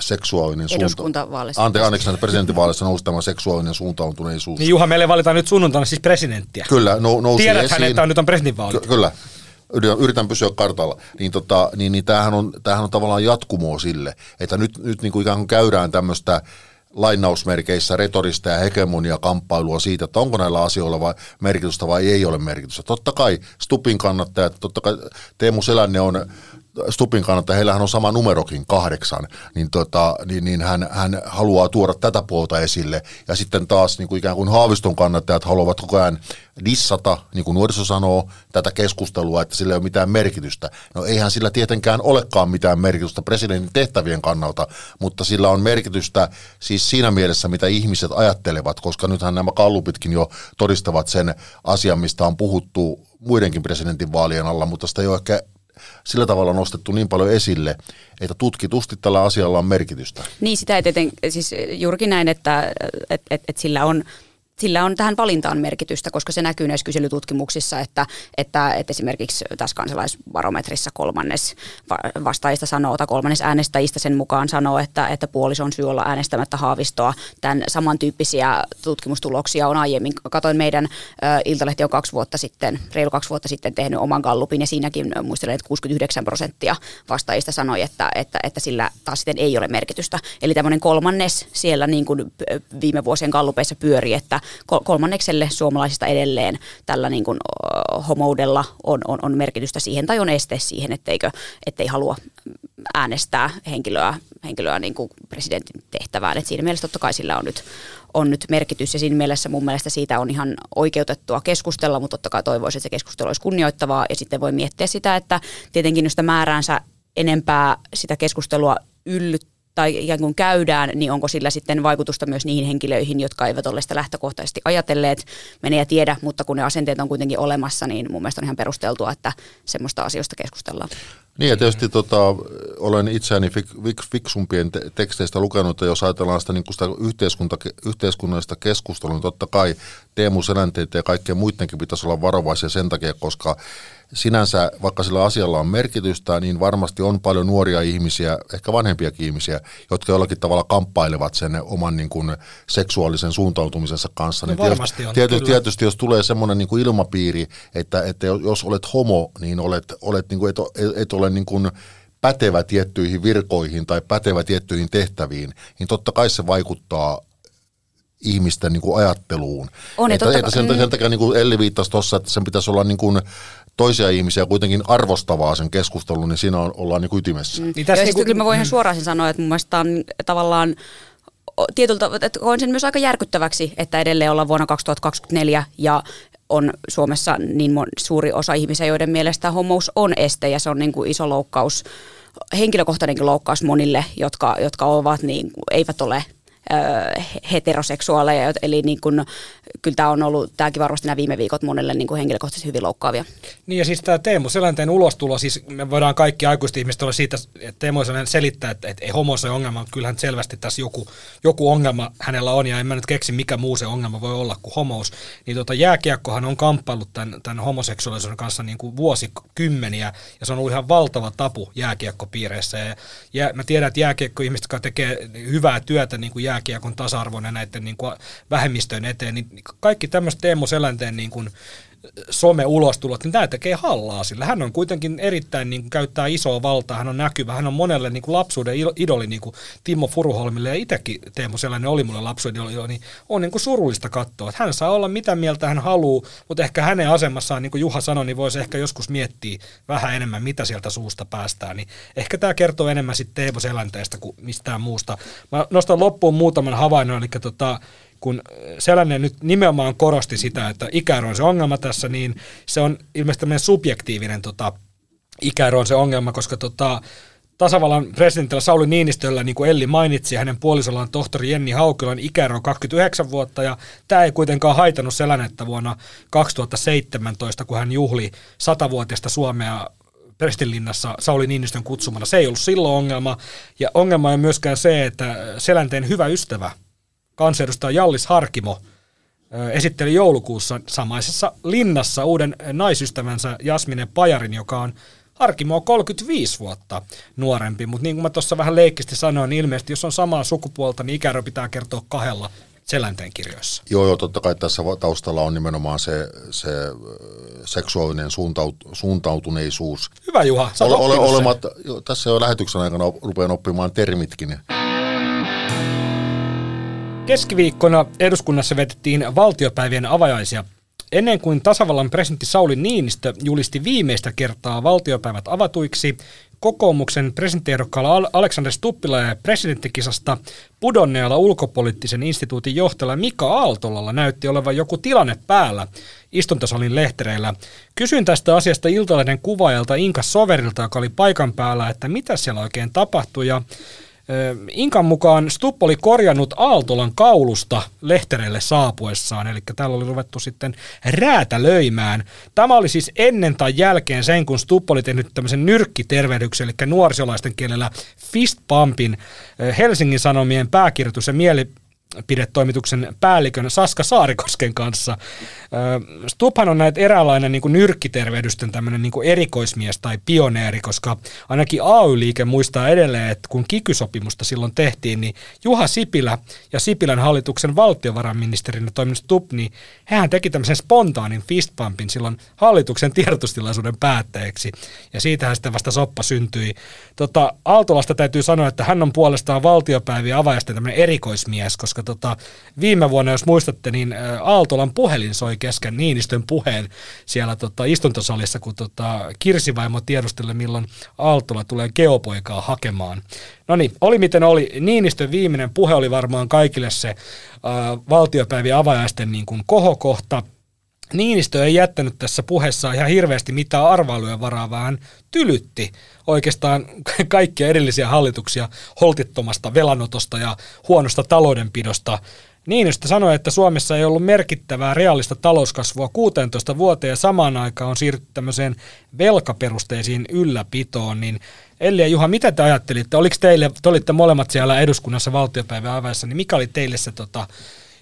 seksuaalinen suuntautuneisuus. Ante, anteeksi, presidentinvaaleissa nousi tämä seksuaalinen suuntautuneisuus. Niin Juha, meille valitaan nyt sunnuntaina siis presidenttiä. Kyllä, no, nousi Tiedäthän, esiin. että on, nyt on presidentinvaalit. Ky- kyllä, yritän pysyä kartalla, niin, tota, niin, niin tämähän, on, tämähän on tavallaan jatkumoa sille, että nyt, nyt niin kuin ikään kuin käydään tämmöistä lainausmerkeissä retorista ja hegemonia kamppailua siitä, että onko näillä asioilla vai merkitystä vai ei ole merkitystä. Totta kai Stupin kannattajat, totta kai Teemu Selänne on Stupin kannalta, heillähän on sama numerokin, kahdeksan, niin, tota, niin, niin hän, hän haluaa tuoda tätä puolta esille. Ja sitten taas niin kuin ikään kuin Haaviston kannattajat haluavat koko ajan dissata, niin kuin nuoriso sanoo, tätä keskustelua, että sillä ei ole mitään merkitystä. No eihän sillä tietenkään olekaan mitään merkitystä presidentin tehtävien kannalta, mutta sillä on merkitystä siis siinä mielessä, mitä ihmiset ajattelevat, koska nythän nämä kallupitkin jo todistavat sen asian, mistä on puhuttu muidenkin presidentin vaalien alla, mutta sitä ei ole ehkä sillä tavalla nostettu niin paljon esille, että tutkitusti tällä asialla on merkitystä. Niin, sitä ei tieten, siis juurikin näin, että et, et, et sillä on sillä on tähän valintaan merkitystä, koska se näkyy näissä kyselytutkimuksissa, että, että, että esimerkiksi tässä kansalaisbarometrissa kolmannes vastaajista sanoo, tai kolmannes äänestäjistä sen mukaan sanoo, että, että puoliso on syy olla äänestämättä haavistoa. Tämän samantyyppisiä tutkimustuloksia on aiemmin. Katoin meidän Iltalehti on kaksi vuotta sitten, reilu kaksi vuotta sitten tehnyt oman gallupin, ja siinäkin muistelen, että 69 prosenttia vastaajista sanoi, että, että, että sillä taas sitten ei ole merkitystä. Eli tämmöinen kolmannes siellä niin kuin viime vuosien gallupeissa pyöri, että kolmannekselle suomalaisista edelleen tällä niin kuin, homoudella on, on, on merkitystä siihen tai on este siihen, etteikö, ettei halua äänestää henkilöä, henkilöä niin kuin presidentin tehtävään. Et siinä mielessä totta kai sillä on nyt, on nyt merkitys ja siinä mielessä mun mielestä siitä on ihan oikeutettua keskustella, mutta totta kai toivoisin, että se keskustelu olisi kunnioittavaa ja sitten voi miettiä sitä, että tietenkin jos sitä määräänsä enempää sitä keskustelua yllyttää, tai ikään kuin käydään, niin onko sillä sitten vaikutusta myös niihin henkilöihin, jotka eivät ole sitä lähtökohtaisesti ajatelleet, menee ja tiedä, mutta kun ne asenteet on kuitenkin olemassa, niin mun mielestä on ihan perusteltua, että semmoista asioista keskustellaan. Niin ja tietysti tota, olen itseäni fik, fik, fiksumpien te- teksteistä lukenut, että jos ajatellaan sitä, niin sitä yhteiskunnallista keskustelua, niin totta kai Teemu Selänteitä ja kaikkien muidenkin pitäisi olla varovaisia sen takia, koska sinänsä, vaikka sillä asialla on merkitystä, niin varmasti on paljon nuoria ihmisiä, ehkä vanhempiakin ihmisiä, jotka jollakin tavalla kamppailevat sen oman niin kuin, seksuaalisen suuntautumisensa kanssa. No niin varmasti on, tietysti, tietysti jos tulee semmoinen niin kuin ilmapiiri, että, että jos olet homo, niin olet, olet niin kuin, et, et ole niin kuin, pätevä tiettyihin virkoihin tai pätevä tiettyihin tehtäviin, niin totta kai se vaikuttaa ihmisten niin kuin ajatteluun. On, että, että sen, sen takia niin kuin Elli viittasi tuossa, että sen pitäisi olla niin kuin toisia ihmisiä kuitenkin arvostavaa sen keskustelun, niin siinä on, ollaan niin ytimessä. Mm. Niin tässä niin kuin, kyllä mä voin ihan suoraan sanoa, että mun mielestä on tavallaan tietyltä, että koen sen myös aika järkyttäväksi, että edelleen ollaan vuonna 2024 ja on Suomessa niin suuri osa ihmisiä, joiden mielestä homous on este ja se on niin kuin iso loukkaus, henkilökohtainenkin loukkaus monille, jotka, jotka ovat niin, eivät ole heteroseksuaaleja, eli niin kuin, kyllä tämä on ollut, tämäkin varmasti nämä viime viikot monelle niin kuin henkilökohtaisesti hyvin loukkaavia. Niin ja siis tämä Teemu Selänteen ulostulo, siis me voidaan kaikki aikuiset ihmiset olla siitä, että Teemu Selänteen selittää, että, että ei homo se ongelma, kyllähän selvästi tässä joku, joku ongelma hänellä on, ja en mä nyt keksi, mikä muu se ongelma voi olla kuin homous. Niin tota, jääkiekkohan on kamppaillut tämän, tämän homoseksuaalisuuden kanssa niin kuin vuosikymmeniä, ja se on ollut ihan valtava tapu jääkiekkopiireissä. Ja, ja mä tiedän, että jääkiekko-ihmiset, jotka tekee hyvää työtä niin kuin jääkiekon tasa-arvon ja näiden niin kuin vähemmistöjen eteen, niin kaikki tämmöiset Teemu Selänteen niin kuin some-ulostulot, niin tämä tekee hallaa sillä. Hän on kuitenkin erittäin, niin kuin, käyttää isoa valtaa, hän on näkyvä, hän on monelle niin kuin lapsuuden idoli, niin kuin Timo Furuholmille, ja itsekin Teemu Sellainen oli mulle lapsuuden idoli, niin on niin kuin surullista katsoa. Että hän saa olla mitä mieltä hän haluaa, mutta ehkä hänen asemassaan, niin kuin Juha sanoi, niin voisi ehkä joskus miettiä vähän enemmän, mitä sieltä suusta päästään. Niin ehkä tämä kertoo enemmän sitten Teemu Selänteestä kuin mistään muusta. Mä nostan loppuun muutaman havainnon, eli tota, kun sellainen nyt nimenomaan korosti sitä, että ikäero on se ongelma tässä, niin se on ilmeisesti tämmöinen subjektiivinen tota, ikäero on se ongelma, koska tota, tasavallan presidentillä Sauli Niinistöllä, niin kuin Elli mainitsi, hänen puolisollaan tohtori Jenni Haukilan ikäero on 29 vuotta, ja tämä ei kuitenkaan haitannut Selänettä vuonna 2017, kun hän juhli satavuotiaista Suomea Prestinlinnassa Sauli Niinistön kutsumana. Se ei ollut silloin ongelma, ja ongelma on myöskään se, että Selänteen hyvä ystävä kansanedustaja Jallis Harkimo esitteli joulukuussa samaisessa linnassa uuden naisystävänsä Jasmine Pajarin, joka on Harkimo on 35 vuotta nuorempi, mutta niin kuin mä tuossa vähän leikkisti sanoin, niin ilmeisesti jos on samaa sukupuolta, niin ikäero pitää kertoa kahdella Selänteen kirjoissa. Joo, joo, totta kai tässä taustalla on nimenomaan se, se seksuaalinen suuntaut, suuntautuneisuus. Hyvä Juha, sä ole, ole, olematta, jo, Tässä jo lähetyksen aikana rupean oppimaan termitkin. Keskiviikkona eduskunnassa vetettiin valtiopäivien avajaisia. Ennen kuin tasavallan presidentti Sauli Niinistö julisti viimeistä kertaa valtiopäivät avatuiksi, kokoomuksen presidenttiehdokkaalla Aleksander Stuppila ja presidenttikisasta pudonneella ulkopoliittisen instituutin johtajalla Mika Aaltolalla näytti olevan joku tilanne päällä istuntosalin lehtereillä. Kysyin tästä asiasta Iltalehden kuvaajalta Inka Soverilta, joka oli paikan päällä, että mitä siellä oikein tapahtui ja Inkan mukaan Stupp oli korjannut Aaltolan kaulusta lehtereille saapuessaan, eli täällä oli ruvettu sitten räätälöimään. Tämä oli siis ennen tai jälkeen sen, kun Stupp oli tehnyt tämmöisen nyrkkitervehdyksen, eli nuorisolaisten kielellä fistpumpin Helsingin Sanomien pääkirjoitus ja mieli, pidetoimituksen päällikön Saska Saarikosken kanssa. Stubhan on näitä eräänlainen niin nyrkkitervehdysten tämmöinen niin erikoismies tai pioneeri, koska ainakin AY-liike muistaa edelleen, että kun kikysopimusta silloin tehtiin, niin Juha Sipilä ja Sipilän hallituksen valtiovarainministerinä toiminut Stub, niin hän teki tämmöisen spontaanin fistpumpin silloin hallituksen tiedotustilaisuuden päätteeksi, ja siitähän sitten vasta soppa syntyi. Tota, Aaltolasta täytyy sanoa, että hän on puolestaan valtiopäiviä avajaisten tämmöinen erikoismies, koska tota, viime vuonna, jos muistatte, niin Aaltolan puhelin soi kesken Niinistön puheen siellä tota, istuntosalissa, kun tota, Kirsivaimo tiedusteli, milloin Aaltola tulee geopoikaa hakemaan. No niin, oli miten oli. Niinistön viimeinen puhe oli varmaan kaikille se äh, valtiopäivien avajaisten niin kuin kohokohta – Niinistö ei jättänyt tässä puheessa ihan hirveästi mitään arvailujen varaa, vaan tylytti oikeastaan kaikkia edellisiä hallituksia holtittomasta velanotosta ja huonosta taloudenpidosta. Niinistö sanoi, että Suomessa ei ollut merkittävää reaalista talouskasvua 16 vuoteen ja samaan aikaan on siirrytty tämmöiseen velkaperusteisiin ylläpitoon, niin Elli ja Juha, mitä te ajattelitte? Oliko teille, te olitte molemmat siellä eduskunnassa valtiopäivän avaessa, niin mikä oli teille se tota,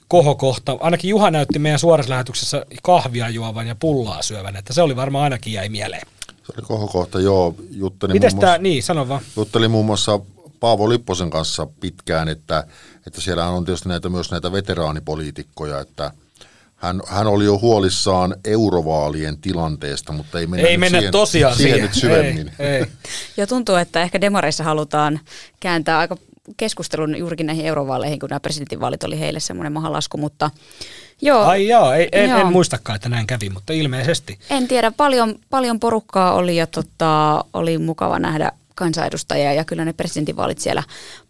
kohokohta. Ainakin Juha näytti meidän suorassa lähetyksessä kahvia juovan ja pullaa syövän, että se oli varmaan ainakin jäi mieleen. Se oli kohokohta, joo. Juttelin Mites muun muassa, niin, sano vaan. Juttelin muun muassa Paavo Lipposen kanssa pitkään, että, että siellä on tietysti näitä, myös näitä veteraanipoliitikkoja, että hän, hän oli jo huolissaan eurovaalien tilanteesta, mutta ei mennä, ei mennä siihen, tosiaan siihen, siihen nyt syvemmin. Ei, ei. Ja tuntuu, että ehkä demareissa halutaan kääntää aika keskustelun juurikin näihin eurovaaleihin, kun nämä presidentinvaalit oli heille semmoinen mahalasku, mutta joo. Ai joo, ei, en, joo. en muistakaan, että näin kävi, mutta ilmeisesti. En tiedä, paljon, paljon porukkaa oli ja tota, oli mukava nähdä kansanedustajia ja kyllä ne presidentinvaalit siellä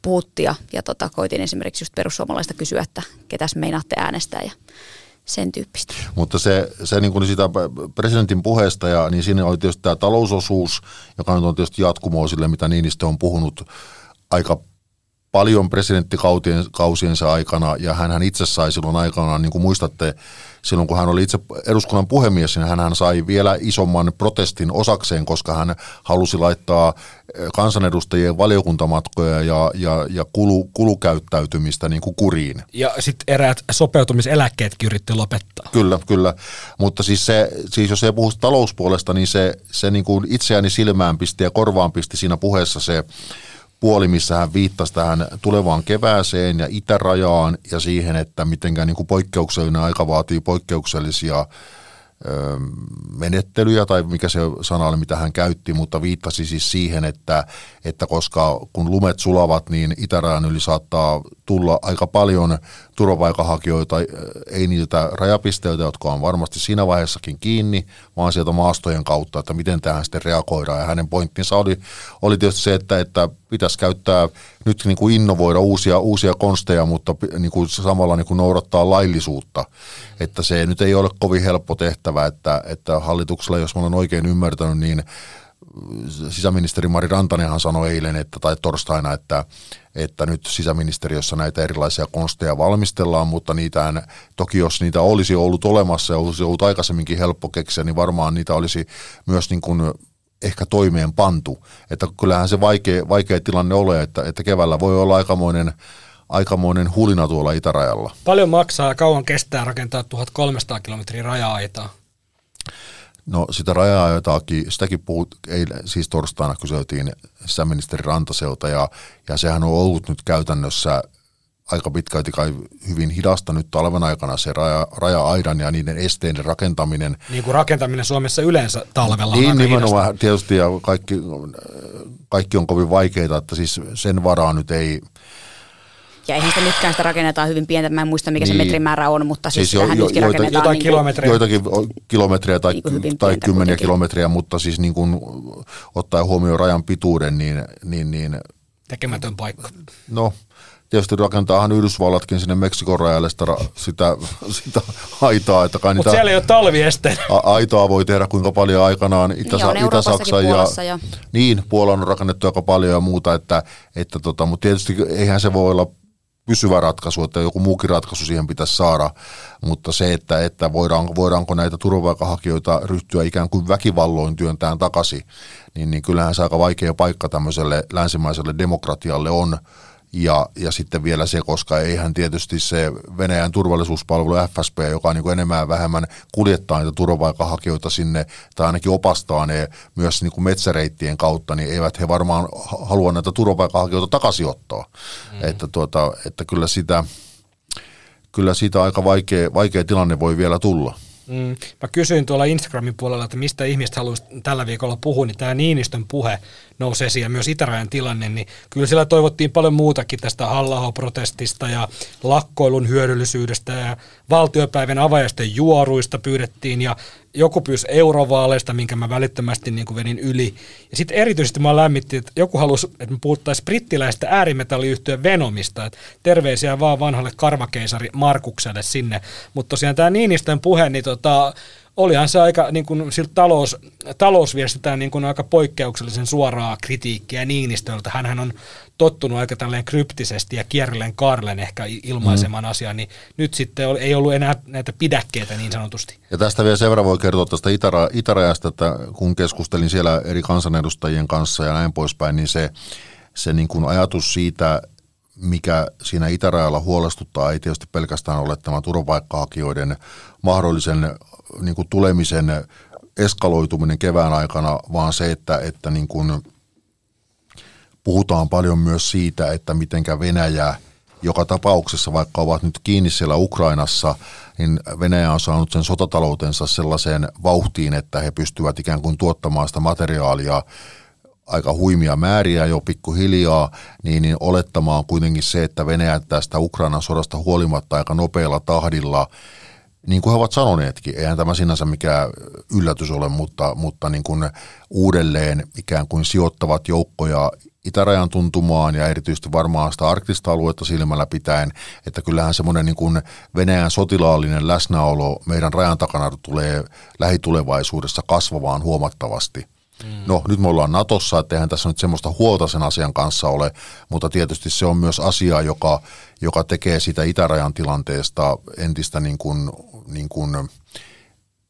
puhutti ja, ja tota, koitin esimerkiksi just perussuomalaista kysyä, että ketäs meinaatte äänestää ja sen tyyppistä. Mutta se, se niin kuin sitä presidentin puheesta, ja, niin siinä oli tietysti tämä talousosuus, joka nyt on tietysti jatkumoa sille, mitä Niinistö on puhunut aika paljon presidenttikausiensa aikana, ja hän itse sai silloin aikanaan, niin kuin muistatte, silloin kun hän oli itse eduskunnan puhemies, niin hän sai vielä isomman protestin osakseen, koska hän halusi laittaa kansanedustajien valiokuntamatkoja ja, ja, ja kulu, kulukäyttäytymistä niin kuin kuriin. Ja sitten eräät sopeutumiseläkkeetkin yritti lopettaa. Kyllä, kyllä. Mutta siis, se, siis jos ei puhu talouspuolesta, niin se, se niin kuin itseäni silmään pisti ja korvaan pisti siinä puheessa se puoli, missä hän viittasi tähän tulevaan kevääseen ja itärajaan ja siihen, että mitenkään niin kuin poikkeuksellinen aika vaatii poikkeuksellisia menettelyjä tai mikä se sana oli, mitä hän käytti, mutta viittasi siis siihen, että, että koska kun lumet sulavat, niin itärajan yli saattaa tulla aika paljon turvapaikanhakijoita, ei niiltä rajapisteiltä, jotka on varmasti siinä vaiheessakin kiinni, vaan sieltä maastojen kautta, että miten tähän sitten reagoidaan. Ja hänen pointtinsa oli, oli tietysti se, että, että pitäisi käyttää nyt niin kuin innovoida uusia, uusia konsteja, mutta niin kuin samalla niin kuin noudattaa laillisuutta. Että se nyt ei ole kovin helppo tehtävä, että, että hallituksella, jos olen oikein ymmärtänyt, niin sisäministeri Mari Rantanenhan sanoi eilen että, tai torstaina, että, että nyt sisäministeriössä näitä erilaisia konsteja valmistellaan, mutta niitä toki jos niitä olisi ollut olemassa ja olisi ollut aikaisemminkin helppo keksiä, niin varmaan niitä olisi myös niin kuin ehkä toimeen pantu. Että kyllähän se vaikea, vaikea tilanne ole, että, että keväällä voi olla aikamoinen, aikamoinen hulina tuolla itärajalla. Paljon maksaa ja kauan kestää rakentaa 1300 kilometriä raja-aitaa? No sitä raja-aitaakin, sitäkin puhut, eilen, siis torstaina kyseltiin sisäministeri Rantaselta ja, ja sehän on ollut nyt käytännössä aika pitkälti kai hyvin hidasta nyt talven aikana se raja, raja-aidan ja niiden esteiden rakentaminen. Niin kuin rakentaminen Suomessa yleensä talvella Niin on nimenomaan hidasta. tietysti ja kaikki, kaikki on kovin vaikeita, että siis sen varaa nyt ei, ja eihän sitä nytkään sitä rakennetaan hyvin pientä, mä en muista mikä niin. se metrimäärä on, mutta siis, siis jo, jo, joita, rakennetaan. Jotain niin kilometrejä. Joitakin kilometrejä tai, niin tai kymmeniä kuitenkin. kilometriä, mutta siis niin kuin, ottaen huomioon rajan pituuden, niin, niin, niin Tekemätön paikka. No, tietysti rakentaahan Yhdysvallatkin sinne Meksikon rajalle sitä, sitä, sitä aitaa. Että kai Mutta siellä ei ole talviesteitä. Aitaa voi tehdä kuinka paljon aikanaan Itä, niin Itä-Saksa ja, ja, niin, Puola on rakennettu aika paljon ja muuta, että, että tota, mutta tietysti eihän se voi olla pysyvä ratkaisu, että joku muukin ratkaisu siihen pitäisi saada, mutta se, että, että voidaanko, voidaanko näitä turvapaikanhakijoita ryhtyä ikään kuin väkivalloin työntään takaisin, niin, niin kyllähän se aika vaikea paikka tämmöiselle länsimaiselle demokratialle on, ja, ja sitten vielä se, koska eihän tietysti se Venäjän turvallisuuspalvelu FSP, joka niin kuin enemmän vähemmän kuljettaa niitä turvapaikanhakijoita sinne, tai ainakin opastaa ne myös niin kuin metsäreittien kautta, niin eivät he varmaan halua näitä turvapaikanhakijoita takaisin ottaa. Mm. Että, tuota, että kyllä sitä, kyllä siitä aika vaikea, vaikea tilanne voi vielä tulla. Mm. Mä kysyin tuolla Instagramin puolella, että mistä ihmiset haluaisi tällä viikolla puhua, niin tämä Niinistön puhe nousi esiin ja myös Itärajan tilanne, niin kyllä siellä toivottiin paljon muutakin tästä halla protestista ja lakkoilun hyödyllisyydestä ja valtiopäivän avajaisten juoruista pyydettiin ja joku pyysi eurovaaleista, minkä mä välittömästi niin kuin vedin yli. Ja sitten erityisesti mä lämmitti, että joku halusi, että me puhuttaisiin brittiläistä äärimetalliyhtiön Venomista, että terveisiä vaan vanhalle karvakeisari Markukselle sinne. Mutta tosiaan tämä Niinistön puhe, niin tota, olihan se aika, niin kuin, siltä talous, talousviestitään niin kuin aika poikkeuksellisen suoraa kritiikkiä Niinistöltä. Hänhän on tottunut aika tälleen kryptisesti ja kierrellen kaarlen ehkä ilmaiseman mm. asian, niin nyt sitten ei ollut enää näitä pidäkkeitä niin sanotusti. Ja tästä vielä sen verran voi kertoa tästä Itära- Itärajasta, että kun keskustelin siellä eri kansanedustajien kanssa ja näin poispäin, niin se, se niin kuin ajatus siitä, mikä siinä itärajalla huolestuttaa, ei tietysti pelkästään ole tämä turvapaikkahakijoiden mahdollisen niin kuin tulemisen eskaloituminen kevään aikana, vaan se, että, että niin kuin puhutaan paljon myös siitä, että mitenkä Venäjä joka tapauksessa, vaikka ovat nyt kiinni siellä Ukrainassa, niin Venäjä on saanut sen sotataloutensa sellaiseen vauhtiin, että he pystyvät ikään kuin tuottamaan sitä materiaalia aika huimia määriä jo pikkuhiljaa, niin, niin olettamaan kuitenkin se, että Venäjä tästä Ukrainan sodasta huolimatta aika nopealla tahdilla – niin kuin he ovat sanoneetkin, eihän tämä sinänsä mikään yllätys ole, mutta, mutta niin kuin uudelleen ikään kuin sijoittavat joukkoja itärajan tuntumaan ja erityisesti varmaan sitä arktista aluetta silmällä pitäen, että kyllähän semmoinen niin kuin Venäjän sotilaallinen läsnäolo meidän rajan takana tulee lähitulevaisuudessa kasvavaan huomattavasti. Mm. No nyt me ollaan Natossa, että eihän tässä nyt semmoista huolta sen asian kanssa ole, mutta tietysti se on myös asia, joka, joka tekee sitä itärajan tilanteesta entistä niin kuin, niin kuin,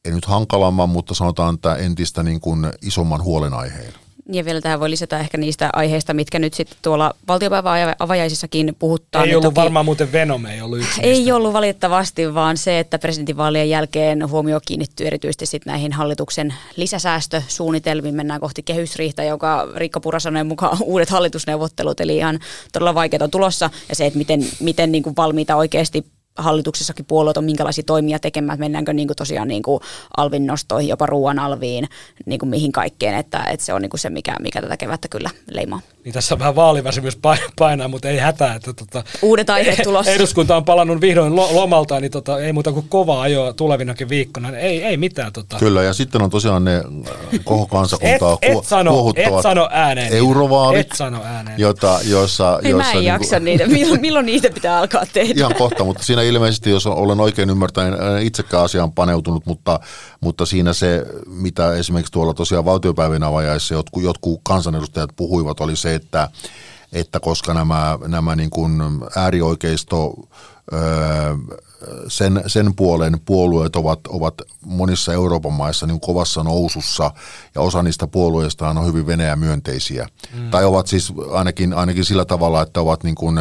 ei nyt hankalamman, mutta sanotaan, että entistä niin kuin isomman huolenaiheen. Ja vielä tähän voi lisätä ehkä niistä aiheista, mitkä nyt sitten tuolla valtiopäivän avajaisissakin puhuttaa. Ei ollut toki, varmaan muuten Venom, ei ollut yksi Ei niistä. ollut valitettavasti, vaan se, että presidentinvaalien jälkeen huomio kiinnittyy erityisesti sit näihin hallituksen lisäsäästösuunnitelmiin. Mennään kohti kehysriihtä, joka Riikka Pura sanoi mukaan uudet hallitusneuvottelut, eli ihan todella vaikeaa on tulossa. Ja se, että miten, miten niin kuin valmiita oikeasti hallituksessakin puolueet on minkälaisia toimia tekemään, että mennäänkö niin kuin tosiaan niin kuin alvin nostoihin, jopa ruoan alviin, niin kuin mihin kaikkeen, että, että se on niin kuin se, mikä, mikä tätä kevättä kyllä leimaa. Niin tässä on vähän vaaliväsymys painaa, mutta ei hätää. Että tota, Uudet aiheet tulossa. Eduskunta on palannut vihdoin lo- lomalta, niin tota, ei muuta kuin kovaa ajoa tulevinakin viikkona. Ei, ei mitään. Tota. Kyllä, ja sitten on tosiaan ne äh, koko kansakuntaa Et- et sano- et sano ääneen. eurovaalit, Et sano ääneen. Jota, joissa, Ei, joissa mä en niinku- jaksa niitä. Milloin, milloin niitä pitää alkaa tehdä? Ihan kohta, mutta siinä ilmeisesti, jos olen oikein ymmärtänyt, en itsekään asiaan paneutunut, mutta, mutta siinä se, mitä esimerkiksi tuolla tosiaan valtiopäivien avajaissa jotkut, jotkut kansanedustajat puhuivat, oli se, että, että koska nämä, nämä niin kuin äärioikeisto öö, sen, sen puolen puolueet ovat, ovat monissa Euroopan maissa niin kovassa nousussa ja osa niistä puolueista on hyvin Venäjä-myönteisiä. Mm. Tai ovat siis ainakin, ainakin sillä tavalla, että ovat niin kuin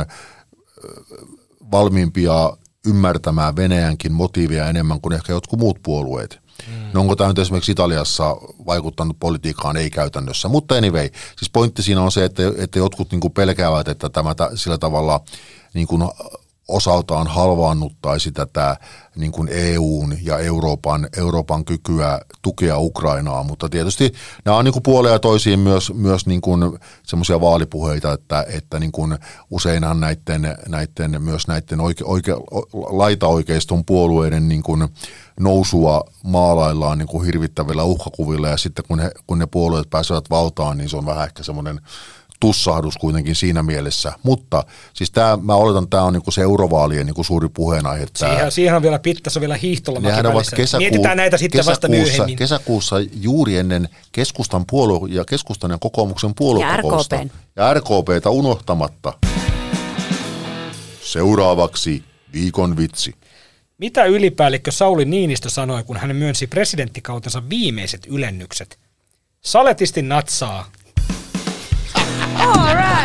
valmiimpia ymmärtämään Venäjänkin motiivia enemmän kuin ehkä jotkut muut puolueet. Mm. No onko tämä nyt esimerkiksi Italiassa vaikuttanut politiikkaan? Ei käytännössä. Mutta anyway, siis pointti siinä on se, että, että jotkut niin pelkäävät, että tämä sillä tavalla niin kuin osaltaan halvaannuttaisi tätä niin kuin EUn ja Euroopan, Euroopan kykyä tukea Ukrainaa, mutta tietysti nämä on niin kuin puolia ja toisiin myös, myös niin kuin semmoisia vaalipuheita, että, että niin kuin useinhan näiden, näiden, myös näiden oike, oike, laitaoikeiston puolueiden niin kuin nousua maalaillaan niin kuin hirvittävillä uhkakuvilla. Ja sitten kun, he, kun ne puolueet pääsevät valtaan, niin se on vähän ehkä semmoinen tussahdus kuitenkin siinä mielessä. Mutta siis tämä, mä oletan, että tämä on niinku se eurovaalien niinku suuri puheenaihe. Siihen, siihen on vielä pitkässä vielä hiihtolomaki Nehän ovat kesäkuu, Mietitään näitä sitten vasta myöhemmin. Kesäkuussa juuri ennen keskustan puolue ja keskustan ja kokoomuksen puoluekokousta. Ja RKPn. Ja RKPtä unohtamatta. Seuraavaksi viikon vitsi. Mitä ylipäällikkö Sauli Niinistö sanoi, kun hän myönsi presidenttikautensa viimeiset ylennykset? Saletisti natsaa. All right.